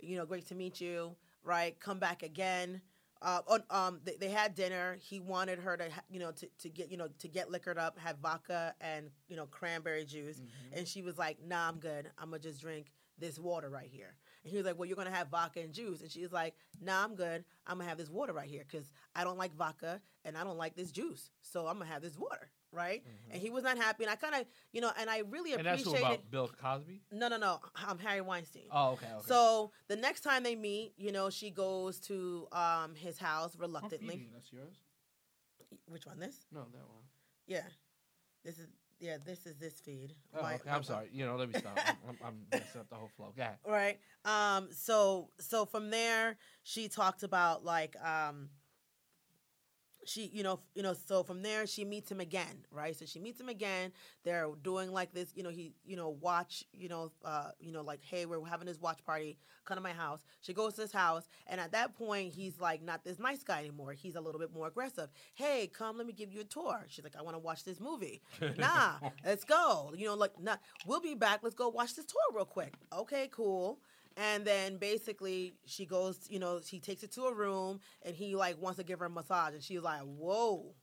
You know, great to meet you. Right, come back again. Uh, on, um, they, they had dinner. He wanted her to, you know, to, to get, you know, to get liquored up, have vodka and you know cranberry juice, and she was like, "Nah, I'm good. I'm gonna just drink this water right here." And he was like, "Well, you're gonna have vodka and juice," and she was like, "Nah, I'm good. I'm gonna have this water right here because I don't like vodka and I don't like this juice, so I'm gonna have this water." Right, and he was not happy, and I kind of, you know, and I really And that's appreciated. about Bill Cosby? No, no, no. I'm Harvey Weinstein. Oh, okay. okay. So the next time they meet, you know, she goes to um his house reluctantly. feeding, That's yours? Which one? This? No, that one. Yeah. This is yeah. This is this feed. Oh, My- okay. my- I'm sorry. You know, let me stop. (laughs) I'm, I'm, I'm messing up the whole flow. Yeah. Right. Um. So so from there, she talked about like um. She, you know, you know. So from there, she meets him again, right? So she meets him again. They're doing like this, you know. He, you know, watch, you know, uh, you know, like, hey, we're having this watch party. Come to my house. She goes to his house, and at that point, he's like not this nice guy anymore. He's a little bit more aggressive. Hey, come, let me give you a tour. She's like, I want to watch this movie. (laughs) nah, let's go. You know, like, nah, we'll be back. Let's go watch this tour real quick. Okay, cool. And then basically she goes, you know, she takes it to a room and he like wants to give her a massage and she's like, whoa,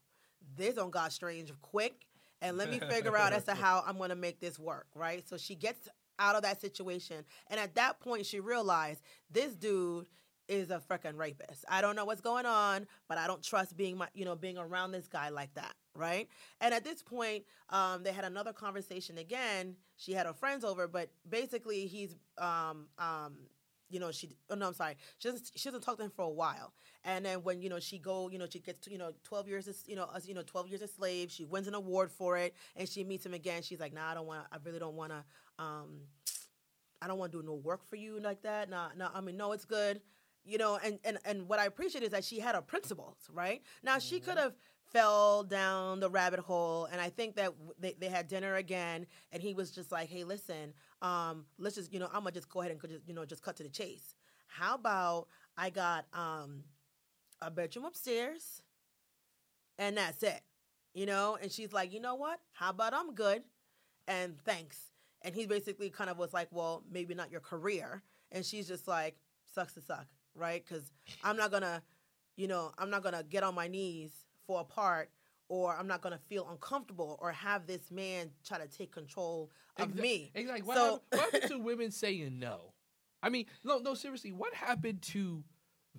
this on got strange quick. And let me figure out as to (laughs) how I'm gonna make this work, right? So she gets out of that situation. And at that point she realized this dude is a freaking rapist. I don't know what's going on, but I don't trust being my, you know, being around this guy like that, right? And at this point, um, they had another conversation again. She had her friends over, but basically he's, um, um, you know, she. Oh no, I'm sorry. She doesn't. She doesn't talk to him for a while. And then when you know she go, you know, she gets to you know 12 years, as, you know, as you know, 12 years a slave. She wins an award for it, and she meets him again. She's like, Nah, I don't want. I really don't want to. Um, I don't want to do no work for you like that. Nah, nah. I mean, no, it's good. You know, and and and what I appreciate is that she had her principles, right? Now she could have fell down the rabbit hole, and I think that they, they had dinner again, and he was just like, "Hey, listen, um, let's just, you know, I'm gonna just go ahead and just, you know, just cut to the chase. How about I got um a bedroom upstairs, and that's it, you know?" And she's like, "You know what? How about I'm good, and thanks." And he basically kind of was like, "Well, maybe not your career," and she's just like, "Sucks to suck, right? Because I'm not gonna." you know, I'm not gonna get on my knees for a part, or I'm not gonna feel uncomfortable, or have this man try to take control of Exa- me. Exactly. What, So- happened, what happened to (laughs) women saying no? I mean, no, no, seriously, what happened to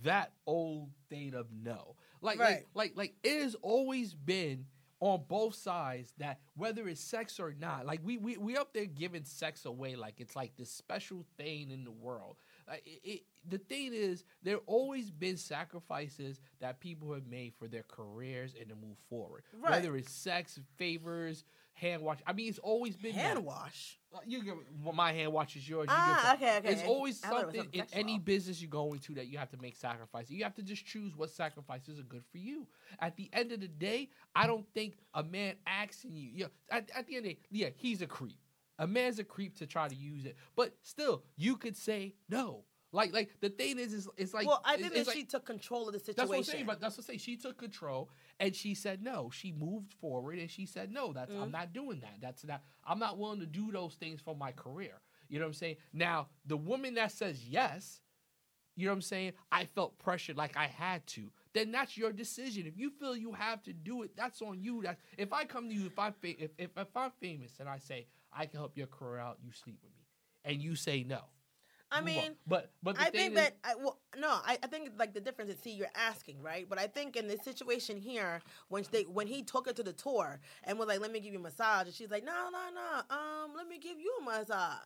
that old thing of no? Like, Right. like, like, like, it has always been on both sides that whether it's sex or not, like we we we up there giving sex away like it's like this special thing in the world. It, it, the thing is, there always been sacrifices that people have made for their careers and to move forward. Right. Whether it's sex, favors, hand wash. I mean, it's always been Hand that. wash. Uh, You get well, my hand wash is yours. you Ah, okay, okay. It's always it something in any business you go into that you have to make sacrifices. You have to just choose what sacrifices are good for you. At the end of the day, I don't think a man asking you. Yeah, at, at the end of the day, yeah, he's a creep. A man's a creep to try to use it, but still, you could say no. Like, like the thing is, is it's like well, I think that like- she took control of the situation. that's what I'm saying. But that's what I'm saying. She took control and she said no. She moved forward and she said no. That's Mm-hmm. I'm not doing that. That's not. I'm not willing to do those things for my career. You know what I'm saying? Now the woman that says yes, you know what I'm saying? I felt pressured like I had to. Then that's your decision. If you feel you have to do it, that's on you. That if I come to you, if fa- if, if if I'm famous and I say I can help your career out, you sleep with me, and you say no. I move on. mean, but but the I thing think is- that I well no, I, I think like the difference is see you're asking, right? But I think in this situation here, when they when he took her to the tour and was like, Let me give you a massage and she's like, No, no, no, um, let me give you a massage.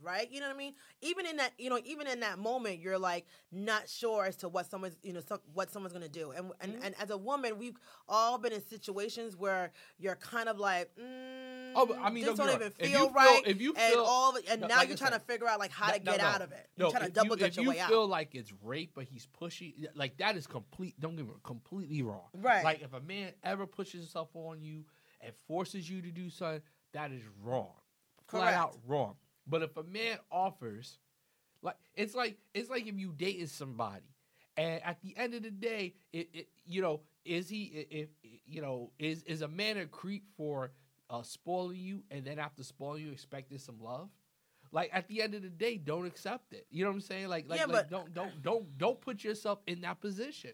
Right, you know what I mean. Even in that, you know, even in that moment, you're like not sure as to what someone's, you know, some, what someone's gonna do. And and, Mm-hmm. and as a woman, we've all been in situations where you're kind of like, mm, Oh, I mean, this don't don't even feel feel- right. if you and feel- all, and No, now like you're trying said, to figure out like how to get out of it. You're trying to double you, dutch your you way out. If you feel like it's rape, but he's pushing, like that is complete. Don't get me completely wrong. Right. Like if a man ever pushes himself on you and forces you to do something, that is wrong. Flat out wrong. But if a man offers, like it's like it's like if you dating somebody And at the end of the day, it, it you know, is he if you know is is a man a creep for uh, spoiling you and then after spoiling you expecting some love? Like at the end of the day, don't accept it. You know what I'm saying? Like like, Yeah, like but- don't don't don't don't put yourself in that position.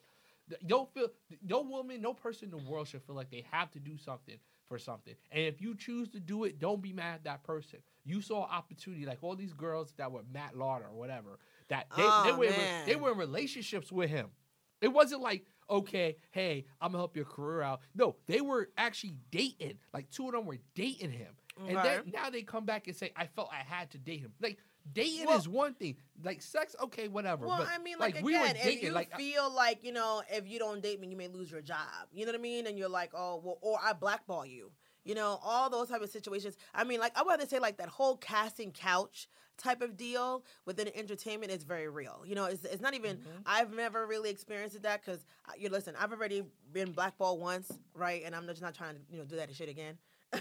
Don't feel no woman, no person in the world should feel like they have to do something for something. And if you choose to do it, don't be mad at that person. You saw opportunity, like all these girls that were Matt Lauer or whatever, that they, they, Oh, were in, they were in relationships with him. It wasn't like, okay, hey, I'm gonna help your career out. No, they were actually dating. Like two of them were dating him. And then now they come back and say, I felt I had to date him. Like dating Well- is one thing. Like sex, okay, whatever. Well, but, I mean, like, we were again, if dating. you Like feel like you know, if you don't date me, you may lose your job. You know what I mean? And you're like, oh, well, or I blackball you. You know, all those type of situations. I mean, like I would say, like that whole casting couch type of deal within entertainment is very real. You know, it's, it's not even. Mm-hmm. I've never really experienced that because you listen. I've already been blackballed once, right? And I'm just not trying to you know do that shit again. (laughs)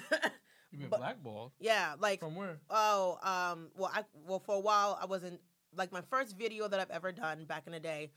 You've been but- blackballed. yeah, like From where? Oh, um, well, I well for a while I wasn't like my first video that I've ever done back in the day.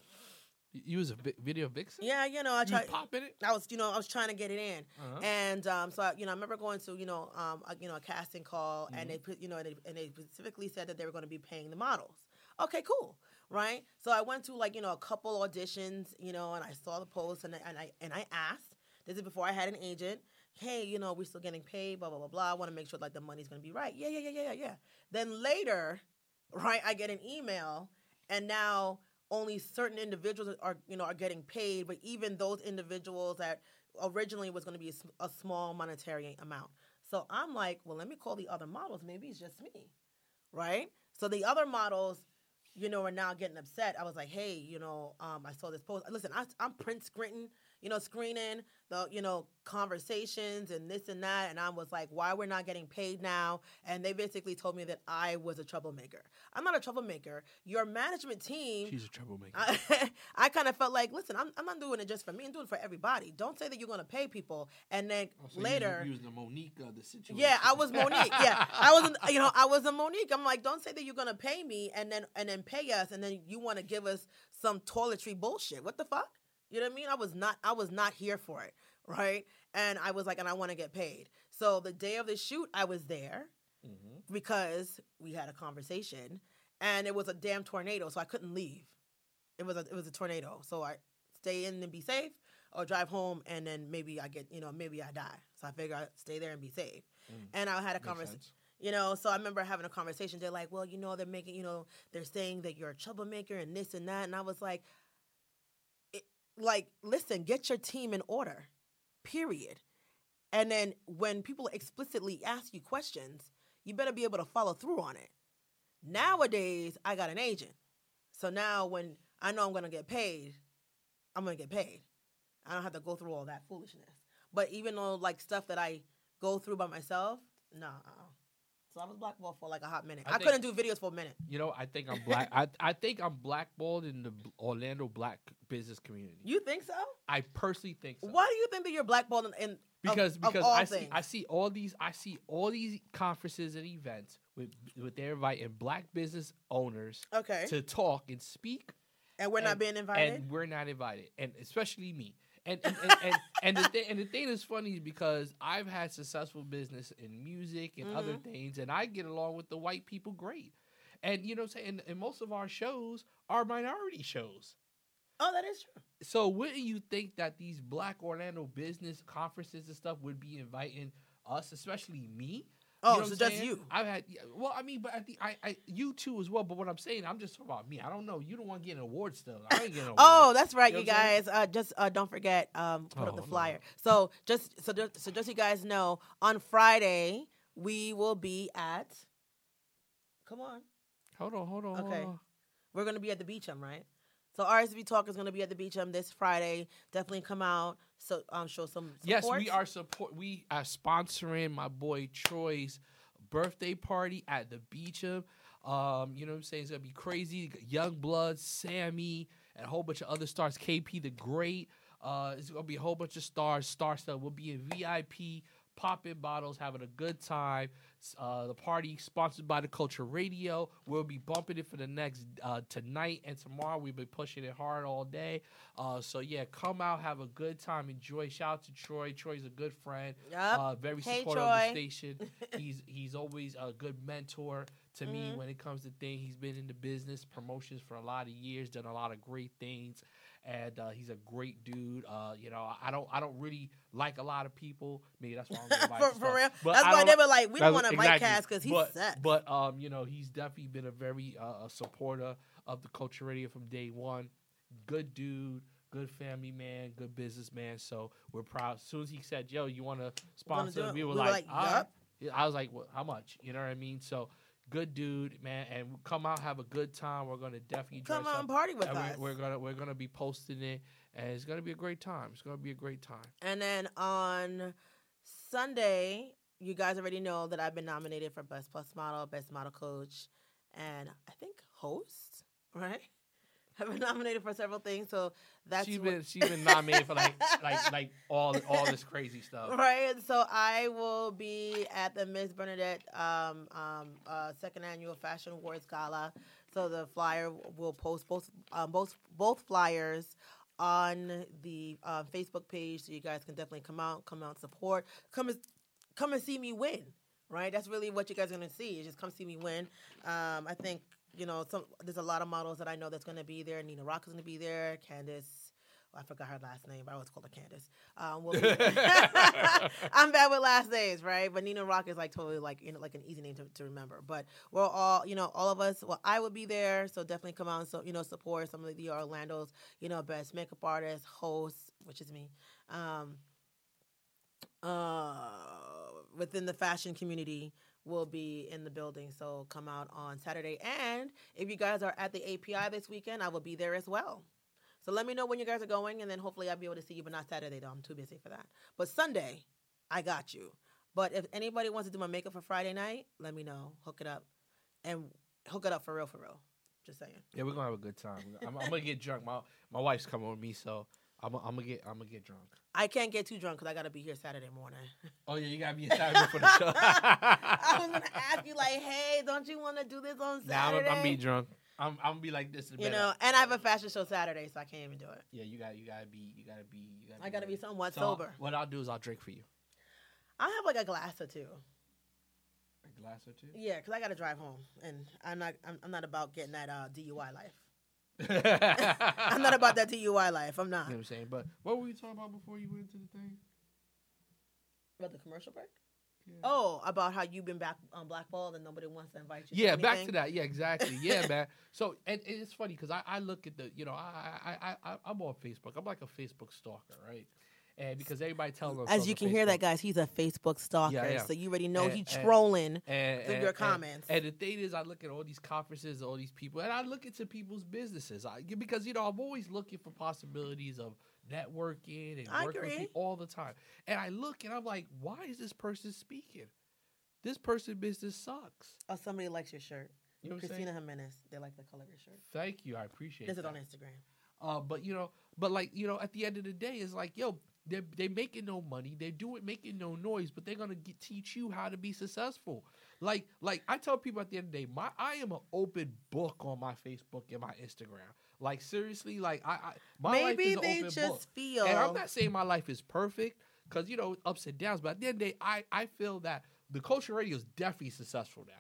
You- was a vi- video vixen? Yeah, you know, I tried. popping it? I was, you know, I was trying to get it in, Uh-huh. and um, so I, you know, I remember going to, you know, um, a, you know, a casting call, and Mm-hmm. they put, you know, and they, and they specifically said that they were going to be paying the models. Okay, cool, right? So I went to like, you know, a couple auditions, you know, and I saw the post, and I, and I and I asked. This is before I had an agent. Hey, you know, we're still getting paid, blah blah blah blah. I want to make sure like the money's to be right. Yeah, yeah, yeah, yeah, yeah, yeah. Then later, (laughs) right, I get an email, and now only certain individuals are you know are getting paid, but even those individuals that originally was to be a, a small monetary amount. So I'm like, well, let me call the other models. Maybe it's just me, right? So the other models, you know, are now getting upset. I was like, hey, you know, um, I saw this post. Listen, I, I'm print screening, you know, screening the, you know, conversations and this and that. And I was like, why we're not getting paid now? And they basically told me that I was a troublemaker. I'm not a troublemaker. Your management team. She's a troublemaker. I, (laughs) I kind of felt like, listen, I'm, I'm not doing it just for me. I'm doing it for everybody. Don't say that you're going to pay people and then Oh, so later. you was the Monique of the situation. Yeah, I was Monique. Yeah, I was. (laughs) You know, I was a Monique. I'm like, don't say that you're gonna pay me and then and then pay us and then you want to give us some toiletry bullshit. What the fuck? You know what I mean? I was not. I was not here for it, right? And I was like, and I want to get paid. So the day of the shoot, I was there Mhm. because we had a conversation, and it was a damn tornado, so I couldn't leave. It was a it was a tornado, so I stay in and be safe, or drive home and then maybe I get you know maybe I die. So I figure I stay there and be safe. Mm. And I had a conversation. You know, so I remember having a conversation. They're like, "Well, you know, they're making, you know, they're saying that you're a troublemaker and this and that." And I was like, "Like, listen, get your team in order, period." And then when people explicitly ask you questions, you better be able to follow through on it. Nowadays, I got an agent, so now when I know I'm gonna get paid, I'm gonna get paid. I don't have to go through all that foolishness. But even though like stuff that I go through by myself, no. Uh-uh. So I was blackballed for like a hot minute. I I, think- couldn't do videos for a minute. You know, I think I'm black. I, I think I'm blackballed in the Orlando black business community. You think so? I personally think so. Why do you think that you're blackballed in? in of- Because of because all I see? I see all these I see all these conferences and events with with they're inviting black business owners okay, to talk and speak, and we're not being invited. and we're not invited, and especially me. And and and, and, and the thing and the thing that's funny is because I've had successful business in music and other Mm-hmm. things, and I get along with the white people great. And you know, what I'm saying, and most of our shows are minority shows. oh, that is true. So wouldn't you think that these Black Orlando business conferences and stuff would be inviting us, especially me? Oh, know so I'm you. I've had yeah, well, I mean, but I think I, I you too as well. But what I'm saying, I'm just talking about me. I don't know. You don't want to get an award still. I ain't getting an (laughs) award. Oh, that's right, You you, know what guys. Uh, just uh, don't forget, um, put Oh, up the no. flyer. So just so just, so just so you guys know, on Friday we will be at. Come on, hold on, hold on. Okay. hold on. we're gonna be at the Beacham, right? So RSV Talk is gonna be at the Beacham this Friday. Definitely come out. So um, show some. Yes, we are support. We are sponsoring my boy Troy's birthday party at the Beacham. Um, you know what I'm saying? It's gonna be crazy. Young Blood, Sammy, and a whole bunch of other stars. KP the Great. Uh, it's gonna be a whole bunch of stars. Star stuff. We'll be in VIP popping bottles, having a good time. Uh, the party sponsored by the Culture Radio. We'll be bumping it for the next uh, tonight and tomorrow. We'll be pushing it hard all day. Uh, so yeah, come out, have a good time, enjoy. Shout out to Troy. Troy's a good friend. Yup. Uh, very Hey, supportive Troy. of the station. (laughs) he's he's always a good mentor to me Mhm. when it comes to things. He's been in the business promotions for a lot of years, done a lot of great things, and uh, he's a great dude. Uh, you know, I don't I don't really like a lot of people. Maybe that's why I'm (laughs) for, for real. But That's I why they were like, we don't want to exactly. Cass because he's but, set. But um, you know, he's definitely been a very uh, a supporter of the culture radio from day one. Good dude, good family man, good businessman. So we're proud. As soon as he said, "Yo, you want to sponsor?" We were We were like, like, yup. I was like, well, "How much?" You know what I mean? So good dude, man, and come out, have a good time. We're gonna definitely Come out and party with and us. we're, we're gonna we're gonna be posting it, and it's gonna be a great time. It's gonna be a great time. And then on Sunday, you guys already know that I've been nominated for Best Plus Model, Best Model Coach, and I think host, right? (laughs) I've been nominated for several things, so that's she's been she's been nominated for like (laughs) like like all all this crazy stuff. right. So I will be at the Miss Bernadette um, um, uh, second annual Fashion Awards Gala. So the flyer will post both um, both both flyers on the uh, Facebook page, so you guys can definitely come out, come out, support, come and come and see me win. Right. That's really what you guys are gonna see. Is just come see me win. Um, I think you know some. There's a lot of models that I know that's gonna be there. Nina Rock is gonna be there. Candace. I forgot her last name, but I always call her Candace. Um, will be- (laughs) (laughs) I'm bad with last names, right? But Nina Rock is like totally like you know like an easy name to, to remember. But we're all you know all of us. Well, I will be there, so definitely come out and so you know support some of the Orlando's you know best makeup artists, hosts, which is me. Um, uh, within the fashion community will be in the building. So come out on Saturday. And if you guys are at the API this weekend, I will be there as well. So let me know when you guys are going, and then hopefully I'll be able to see you, but not Saturday though. I'm too busy for that. But Sunday, I got you. But if anybody wants to do my makeup for Friday night, let me know. Hook it up, and hook it up for real, for real. Just saying. Yeah, we're gonna have a good time. I'm, I'm gonna get drunk. My my wife's coming with me, so I'm, I'm gonna get I'm gonna get drunk. I can't get too drunk because I gotta be here Saturday morning. Oh yeah, you gotta be (laughs) here Saturday for the show. I was gonna (laughs) ask you like, hey, don't you want to do this on Nah, I'm, Saturday? I'm be drunk. I'm I'm gonna be like this. you know, and I have a fashion show Saturday, so I can't even do it. Yeah, you got you gotta be you gotta be you gotta. I gotta be ready. somewhat So, sober. What I'll do is I'll drink for you. I'll have like a glass or two. A glass or two. Yeah, because I gotta drive home, and I'm not. I'm, I'm not about getting that uh, DUI life. I'm (laughs) I'm not about that DUI life. I'm not. You know what I'm saying? But what were we talking about before you went to the thing? About the commercial break? Yeah. Oh, about how you've been back on blackballed and nobody wants to invite you. Yeah, to back to that. Yeah, exactly. (laughs) Yeah, man. So and, and it's funny because I, I look at the you know I I I I- I'm on Facebook. I'm like a Facebook stalker, right? And because everybody tells us As you can hear that, guys, he's a Facebook stalker, Yeah, yeah. so you already know And- he's trolling and, through and- your comments. And, the thing is, I look at all these conferences, all these people, and I look into people's businesses. I, because you know, I'm always looking for possibilities of networking and I working with people all the time. And I look and I'm like, why is this person speaking? This person's business sucks. oh, somebody likes your shirt. You know Christina? Jimenez. They like the color of your shirt. Thank you, I appreciate This is that. on Instagram. Uh, but you know, but like you know, at the end of the day, it's like yo, they they making no money, they do it making no noise, but they're gonna get, teach you how to be successful. Like like I tell people at the end of the day, my I am an open book on my Facebook and my Instagram. Like seriously, like I, I my life Maybe is an they open just book. feel. And I'm not saying my life is perfect because you know ups and downs, but at the end of the day, I I feel that the culture radio is definitely successful now.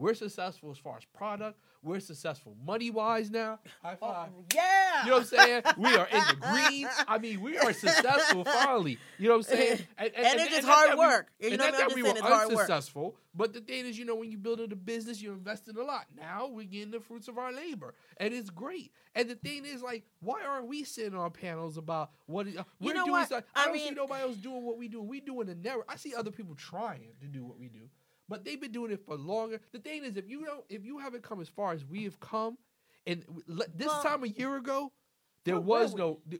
We're successful as far as product. We're successful money wise now. High Oh, five. yeah. You know what I'm saying? (laughs) We are in the green. I mean, we are successful finally. You know what I'm (laughs) saying? And it's just hard work. You know what I mean? I'm just saying it's hard work. unsuccessful. But the thing is, you know, when you build a business, you invest in a lot. Now we're getting the fruits of our labor, and it's great. And the thing is, like, why aren't we sitting on panels about what is, uh, we're know doing? what? Stuff. I, I don't see mean- nobody else doing what we do. We doing the never. I see other people trying to do what we do, but they've been doing it for longer. The thing is, if you don't, if you haven't come as far as we have come, and this Well, time a year ago, there was no We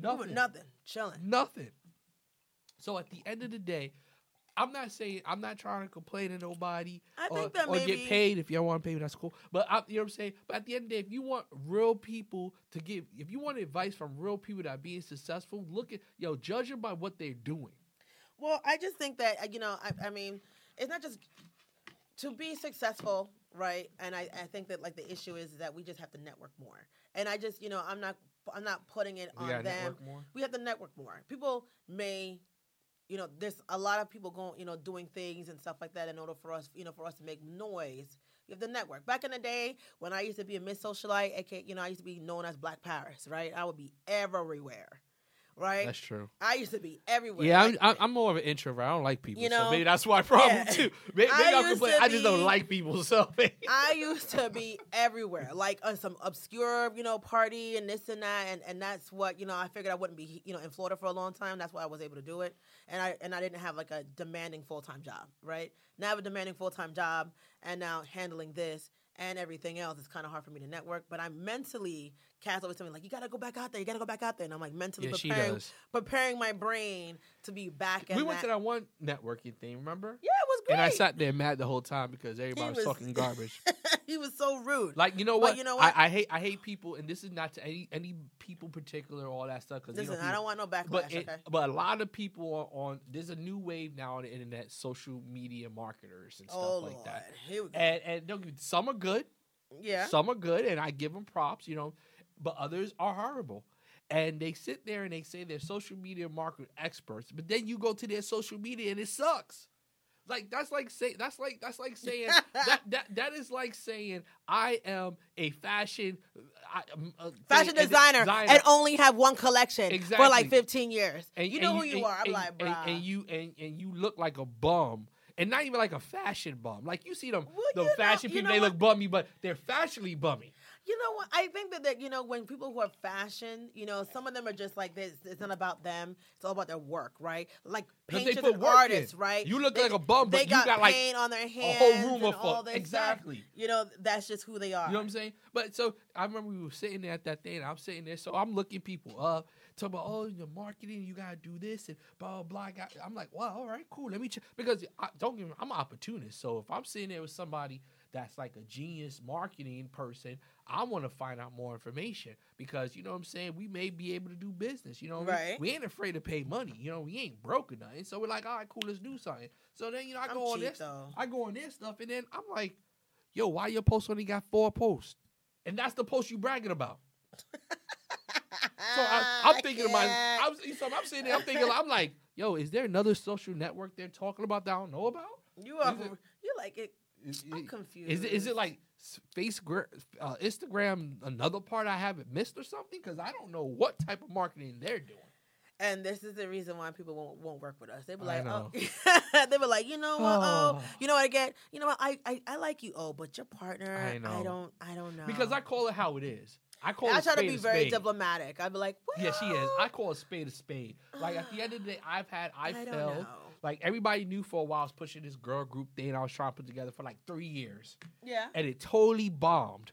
nothing, Nothing. Chilling. nothing. So at the end of the day, I'm not saying I'm not trying to complain to nobody I or, think that or maybe get paid. If y'all want to pay me, that's cool. But I, you know what I'm saying. But at the end of the day, if you want real people to give, if you want advice from real people that are being successful, look at yo, judge them by what they're doing. Well, I just think that uh, you know, I, I mean, it's not just to be successful, right? And I, I think that like the issue is that we just have to network more. And I just, you know, I'm not, I'm not putting it We on them. We have to network more. People may, you know, there's a lot of people going, you know, doing things and stuff like that in order for us, you know, for us to make noise. You have to network. Back in the day, when I used to be a Miss Socialite, aka, you know, I used to be known as Black Paris, right? I would be everywhere, right? That's true. I used to be everywhere. Yeah, Like, I'm, I'm, more of an introvert. I don't like people. You so maybe that's my problem Yeah. too. (laughs) Maybe, I maybe I'll used complain. to I just don't like people. So (laughs) I used to be everywhere, like on some obscure, you know, party and this and that, and, and that's what you know. I figured I wouldn't be, you know, in Florida for a long time. That's why I was able to do it, and I and I didn't have like a demanding full time job, right? Now I have a demanding full time job, and now handling this and everything else, it's kind of hard for me to network. But I'm mentally, Cass always tell me like, you gotta go back out there, you gotta go back out there, and I'm like mentally yeah, preparing, preparing my brain to be back. We went that. to that one networking thing. Remember? Yeah, it was great. And I sat there mad the whole time because everybody was, was- talking garbage. (laughs) he was so rude. Like you know But what? you know what? I, I hate I hate people, and this is not to any any people particular, all that stuff. Because Listen, I don't want no backlash. But it, okay. but a lot of people are on. There's a new wave now on the internet, social media marketers and stuff Oh like Lord, that. here we go. And and some are good, yeah, some are good, and I give them props, you know. But others are horrible, and they sit there and they say they're social media market experts, but then you go to their social media and it sucks. Like that's like say that's like that's like (laughs) saying that that that is like saying I am a fashion I, um, uh, fashion thing- designer, and only have one collection for like 15 years. and you know and who you and- are. I'm and- like, and, and you and, and you look like a bum. And not even like a fashion bum. Like you see them, Well, the you know- fashion people, they what? look bummy, but they're fashionably bummy. You know what? I think that, that you know when people who are fashion, you know, some of them are just like this. It's not about them. It's all about their work, right? Like painters and artists, in. right? You look They- like a bum, but you got, got like paint on their a whole room of all this stuff. Exactly. You know, that's just who they are. You know what I'm saying? But so I remember we were sitting there at that thing. And I'm sitting there, so I'm looking people up, talking about oh, your marketing, you gotta do this and blah blah blah. I'm like, well, all right, cool. Let me check because I, don't get me. I'm an opportunist, so if I'm sitting there with somebody that's like a genius marketing person, I want to find out more information because you know what I'm saying. We may be able to do business. You know, what I mean? Right. We ain't afraid to pay money. You know, we ain't broke or nothing. So we're like, all right, cool, let's do something. So then you know, I I'm go on cheap, this. though. I go on this stuff, and then I'm like, yo, why your post only got four posts? And that's the post you bragging about. (laughs) So I, I'm thinking myself, can't. I'm, so I'm sitting there, I'm thinking, I'm like, yo, is there another social network they're talking about that I don't know about? you are. You like it? Is, I'm confused. is it is it like Facebook, uh, Instagram, another part I haven't missed or something? Because I don't know what type of marketing they're doing. And this is the reason why people won't, won't work with us. They be I like, oh, (laughs) they be like, you know what? Oh, Oh. you know what I get? You know what? I, I, I like you. Oh, but your partner, I I, don't, I don't know. Because I call it how it is. I call I it try to be very spade. diplomatic. I'd be like, well, Yeah, she is. I call a spade a spade. Like at the end of the day, I've had I, (sighs) I know. Like everybody knew for a while I was pushing this girl group thing I was trying to put together for like three years, yeah. and it totally bombed.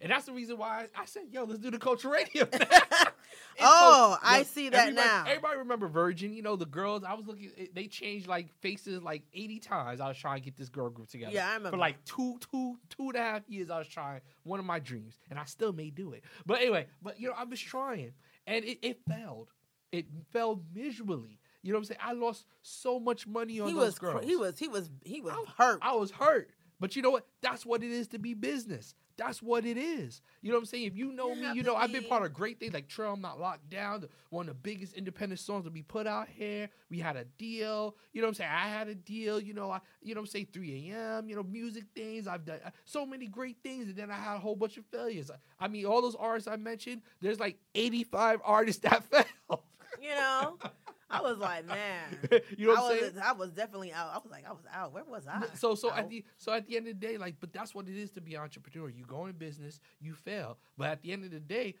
And that's the reason why I, said, "Yo, let's do the culture radio." (laughs) (laughs) Oh, to- I see that everybody- now. Everybody remember Virgin? You know the girls. I was looking. They changed like faces like eighty times. I was trying to get this girl group together. Yeah, I remember. For like two, two, two and a half years, I was trying. One of my dreams, and I still may do it. But anyway, but you know, I was trying, and it, it failed. It failed miserably. You know what I'm saying? I lost so much money on he those was, girls. he was, he was, he was I- hurt. I was hurt. But you know what? That's what it is to be business. That's what it is. You know what I'm saying? If you know You me, you know I've been part of great things like Trail I'm Not Locked Down, the, one of the biggest independent songs that we put out here. We had a deal. You know what I'm saying? I had a deal. You know, I you know what I'm saying? 3 a.m. You know, music things. I've done uh, so many great things, and then I had a whole bunch of failures. I mean, all those artists I mentioned. There's like 85 artists that (laughs) failed. you know, (laughs) I was like, man, (laughs) you know what I I'm saying? was, I was definitely out. I was like, I was out. Where was I? So so Out. at the so at the end of the day, like, but that's what it is to be an entrepreneur. You go in business, you fail, but at the end of the day,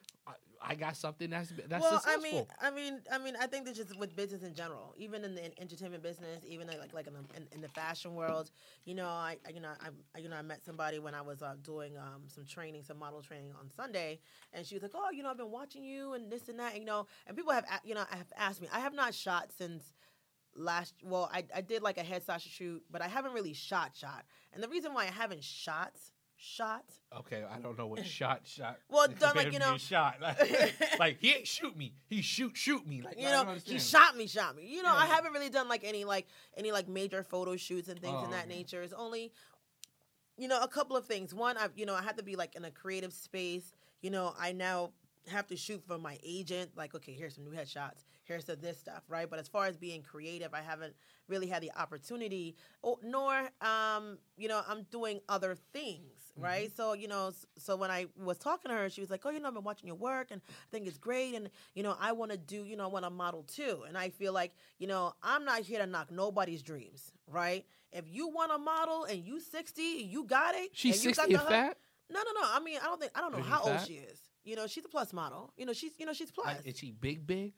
I, got something that's that's well, successful. I mean, I mean, I mean, I think that just with business in general, even in the entertainment business, even like like in the, in, in the fashion world, you know, I you know I you know I met somebody when I was uh, doing um, some training, some model training on Sunday, and she was like, oh, you know, I've been watching you and this and that, you know, and people have you know have asked me, I have not shot since last well I, I did like a headshot shoot but i haven't really shot shot and the reason why i haven't shot shot. Okay, I don't know what shot shot. (laughs) Well, (laughs) done like, you know- shot. Like, (laughs) like, he ain't shoot me. He shoot shoot me. Like You know, he shot me, shot me. You know, I haven't really done like any like any like major photo shoots and things Oh, in that okay. nature. It's only, you know, a couple of things. One, I've you know I have to be like in a creative space. You know, I now have to shoot for my agent. Like, okay, here's some new headshots. Here's the this stuff, right? But as far as being creative, I haven't really had the opportunity, or, nor um, you know, I'm doing other things, right? So you know, so when I was talking to her, she was like, "Oh, you know, I've been watching your work, and I think it's great, and you know, I want to do, you know, I want to model too." And I feel like, you know, I'm not here to knock nobody's dreams, right? If you want to model and you 60, you got it. She's and you got sixty and the fat. No, no, no. I mean, I don't think I don't know how old she is. You know, she's a plus model. You know, she's you know she's plus. Like, is she big big?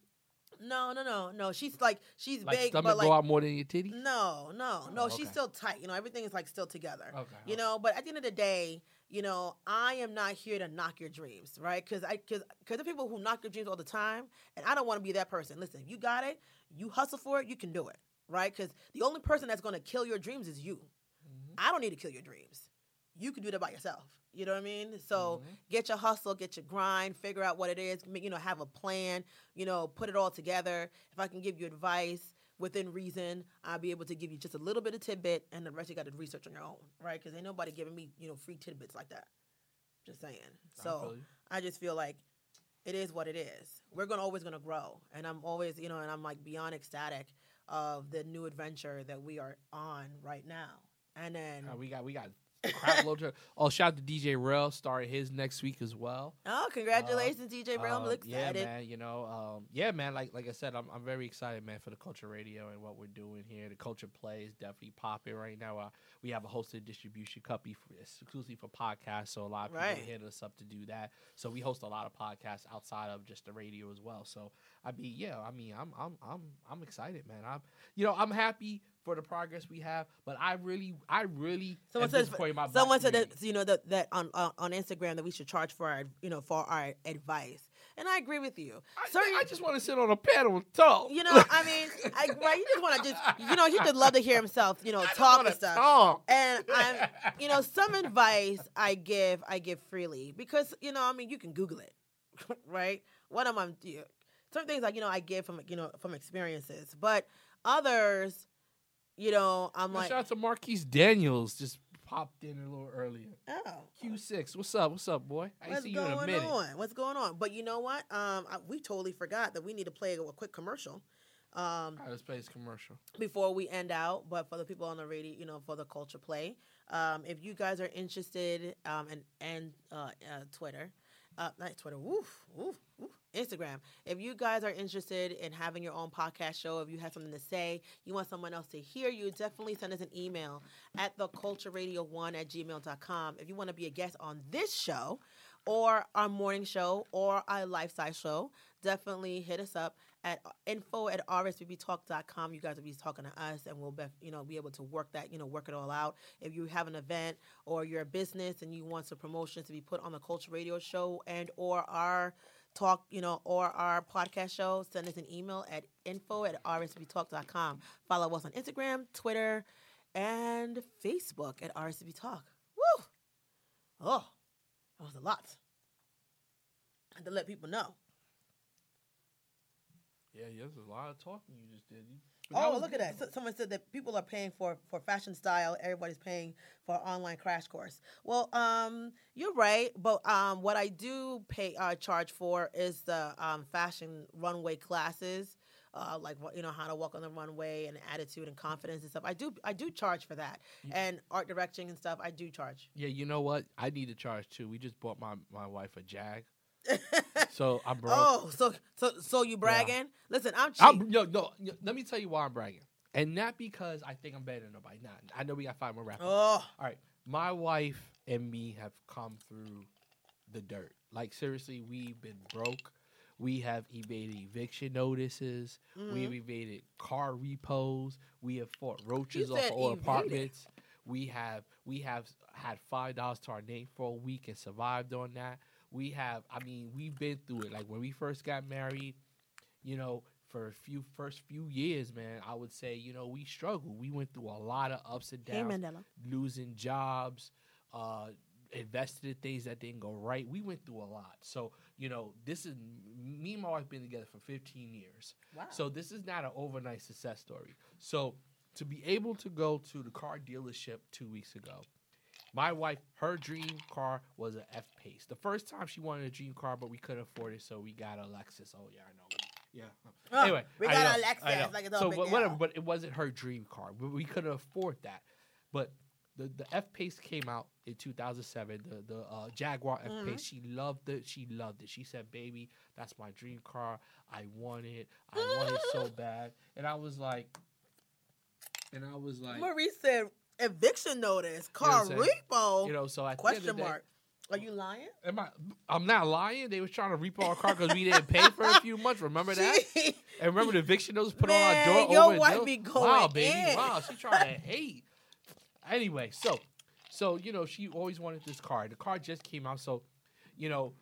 No, no, no, no. She's like she's Like big, stomach but like go out more than your titty? no, no, no. Oh, She's still tight. You know, everything is like still together. Okay. You know, but at the end of the day, you know, I am not here to knock your dreams, right? Because I, because, because the people who knock your dreams all the time, and I don't want to be that person. Listen, you got it. You hustle for it. You can do it, right? Because the only person that's going to kill your dreams is you. Mm-hmm. I don't need to kill your dreams. You can do that by yourself. You know what I mean? So Mhm. get your hustle, get your grind, figure out what it is. You know, have a plan. You know, put it all together. If I can give you advice within reason, I'll be able to give you just a little bit of tidbit, and the rest you got to research on your own, right? Because ain't nobody giving me you know free tidbits like that. Just saying. I So feel. I just feel like it is what it is. We're gonna always gonna grow, and I'm always you know, and I'm like beyond ecstatic of the new adventure that we are on right now. And then Uh, we got we got crap load. Oh, shout out to DJ Rel starting his next week as well. oh, congratulations, DJ Brown. I'm Um, really yeah, man. You know, um, yeah, man. Like like I said, I'm I'm very excited, man, for the Culture Radio and what we're doing here. The Culture Play is definitely popping right now. Uh, we have a hosted distribution company for, exclusively for podcasts, so a lot of people Right. hit us up to do that. So we host a lot of podcasts outside of just the radio as well. So I mean, yeah, I mean, I'm I'm I'm I'm excited, man. I'm you know I'm happy for the progress we have, but I really I really Someone says disappointed in my black someone said that you know that that on on on Instagram that we should charge for our you know for our advice, and I agree with you. I, Certain- I just want to sit on a panel and talk. You know, I mean, I, right? You just want to just, you know, he just love to hear himself, you know, (laughs) I talk and stuff. talk. And I'm, (laughs) you know, some advice I give, I give freely because, you know, I mean, you can Google it, (laughs) right? What am I? Certain things like, you know, I give from, you know, from experiences, but others, you know, I'm like, shout out to Marquise Daniels, just popped in a little earlier. oh, Q6, what's up? What's up, boy? I What's seen you in a going minute. on? What's going on? But you know what? Um, I, we totally forgot that we need to play a, quick commercial. Um, right, let's play this commercial. before we end out, but for the people on the radio, you know, for the culture play, um, if you guys are interested, um, and and uh, uh, Twitter, uh, not Twitter, woof, woof, woof, Instagram. If you guys are interested in having your own podcast show, if you have something to say, you want someone else to hear you, definitely send us an email at thecultureradio1 at gmail.com. If you want to be a guest on this show or our morning show or our lifestyle show, definitely hit us up at info at rsbbtalk.com. You guys will be talking to us and we'll be, you know, be able to work that, you know, work it all out. If you have an event or you're a business and you want some promotions to be put on the Culture Radio show and or our talk, you know, or our podcast show, send us an email at info at rsbbtalk.com. Follow us on Instagram, Twitter, and Facebook at RSB Talk. Woo! Oh, that was a lot. I had to let people know. Yeah, yeah, there's a lot of talking you just did. You- Oh, look at that. So, someone said that people are paying for, for fashion style. Everybody's paying for an online crash course. Well, um, you're right. But um, what I do pay uh, charge for is the um, fashion runway classes. Uh, like you know how to walk on the runway and attitude and confidence and stuff. I do I do charge for that and art directing and stuff. I do charge. Yeah, you know what? I need to charge too. We just bought my, my wife a Jag. (laughs) So I'm broke. oh, so so so you bragging? Listen, I'm cheap. I'm, yo, no, yo, let me tell you why I'm bragging. And not because I think I'm better than nobody. Nah, I know we got five more rappers. oh, All right, my wife and me have come through the dirt. Like seriously, we've been broke. We have evaded eviction notices. We mm-hmm. have evaded car repos. We have fought roaches off our evaded. apartments. We have we have had five dollars to our name for a week and survived on that. We have, I mean, we've been through it. Like when we first got married, you know, for a few first few years, man, I would say, you know, we struggled. We went through a lot of ups and hey downs Mandela. losing jobs, uh, invested in things that didn't go right. We went through a lot. So, you know, this is me and my wife been together for 15 years. Wow. So this is not an overnight success story. So to be able to go to the car dealership two weeks ago, my wife, her dream car was an F Pace. The first time she wanted a dream car, but we couldn't afford it, so we got a Lexus. Oh yeah, I know. Yeah. Oh, anyway, we I got know, a I Lexus. know. Like it's so but whatever, but it wasn't her dream car. But we couldn't afford that. But the the F Pace came out in 2007. The the uh, Jaguar F Mm-hmm. Pace. She loved it. She loved it. She said, "Baby, that's my dream car. I want it. I want it so (laughs) bad." And I was like, and I was like, Marie said eviction notice, car I'm saying? repo. you know, so end question the day- mark. Are you lying? Am I? I'm not lying. They was trying to repo our car because we didn't pay for a few months. Remember (laughs) that? And remember the eviction notice put Man, on our door. your wife be Wow, baby. in. Wow, she trying to hate. Anyway, so, so you know, she always wanted this car. The car just came out, so, you know,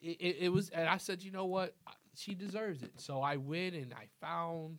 it, it, it was. And I said, you know what? She deserves it. So I went and I found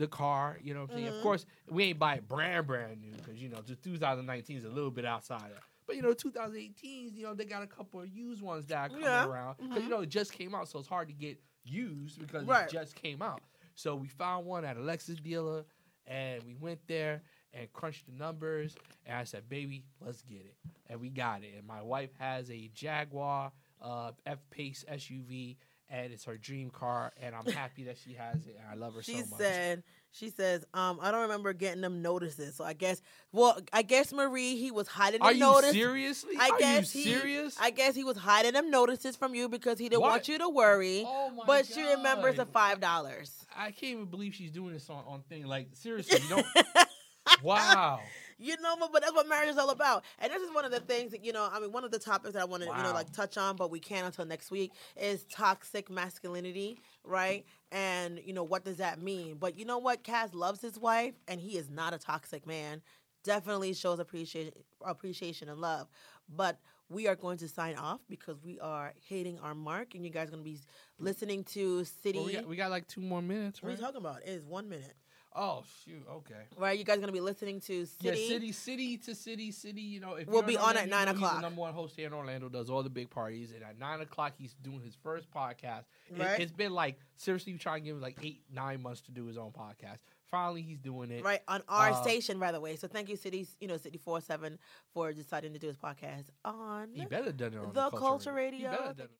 the car. You know, what I'm saying. Mhm. Of course, we ain't buy it brand brand new because you know, just 2019 is a little bit outside. Of, but you know, 2018, you know, they got a couple of used ones that are coming Yeah. around because Mhm. you know it just came out, so it's hard to get used because Right. it just came out. So we found one at a Lexus dealer, and we went there and crunched the numbers. And I said, "Baby, let's get it." And we got it. And my wife has a Jaguar uh, F Pace SUV, and it's her dream car. And I'm happy that she has it. And I love her She so much. She said, she says, um, I don't remember getting them notices. So I guess, well, I guess Marie, he was hiding the "Are you notice. seriously? I Are guess you he- serious?" I guess he was hiding them notices from you because he didn't What? want you to worry. oh my but she remembers the five dollars. I can't even believe she's doing this on, on thing. Like seriously, you don't. (laughs) wow. You know, but, but that's what marriage is all about. And this is one of the things that, you know, I mean, one of the topics that I want to, you know, like touch on, but we can't until next week is toxic masculinity, right? And, you know, what does that mean? But you know what? Kaz loves his wife and he is not a toxic man. Definitely shows appreciation, appreciation and love. But we are going to sign off because we are hitting our mark and you guys are going to be listening to City. Well, we, got, we got like two more minutes, what are you talking about? It is one minute. Oh shoot. Okay. Right? You guys going to be listening to City. Yeah, city, city to city, city. You know, if We'll be on at you 9 know he's o'clock. Number one host here in Orlando does all the big parties, and at nine o'clock he's doing his first podcast. Right. It, has been like seriously trying to give him like eight, nine months to do his own podcast. Finally, he's doing it. right on our Uh, station by the way so thank you city you know city 47 for deciding to do his podcast on He better done it on The the, Culture He better Radio. done it.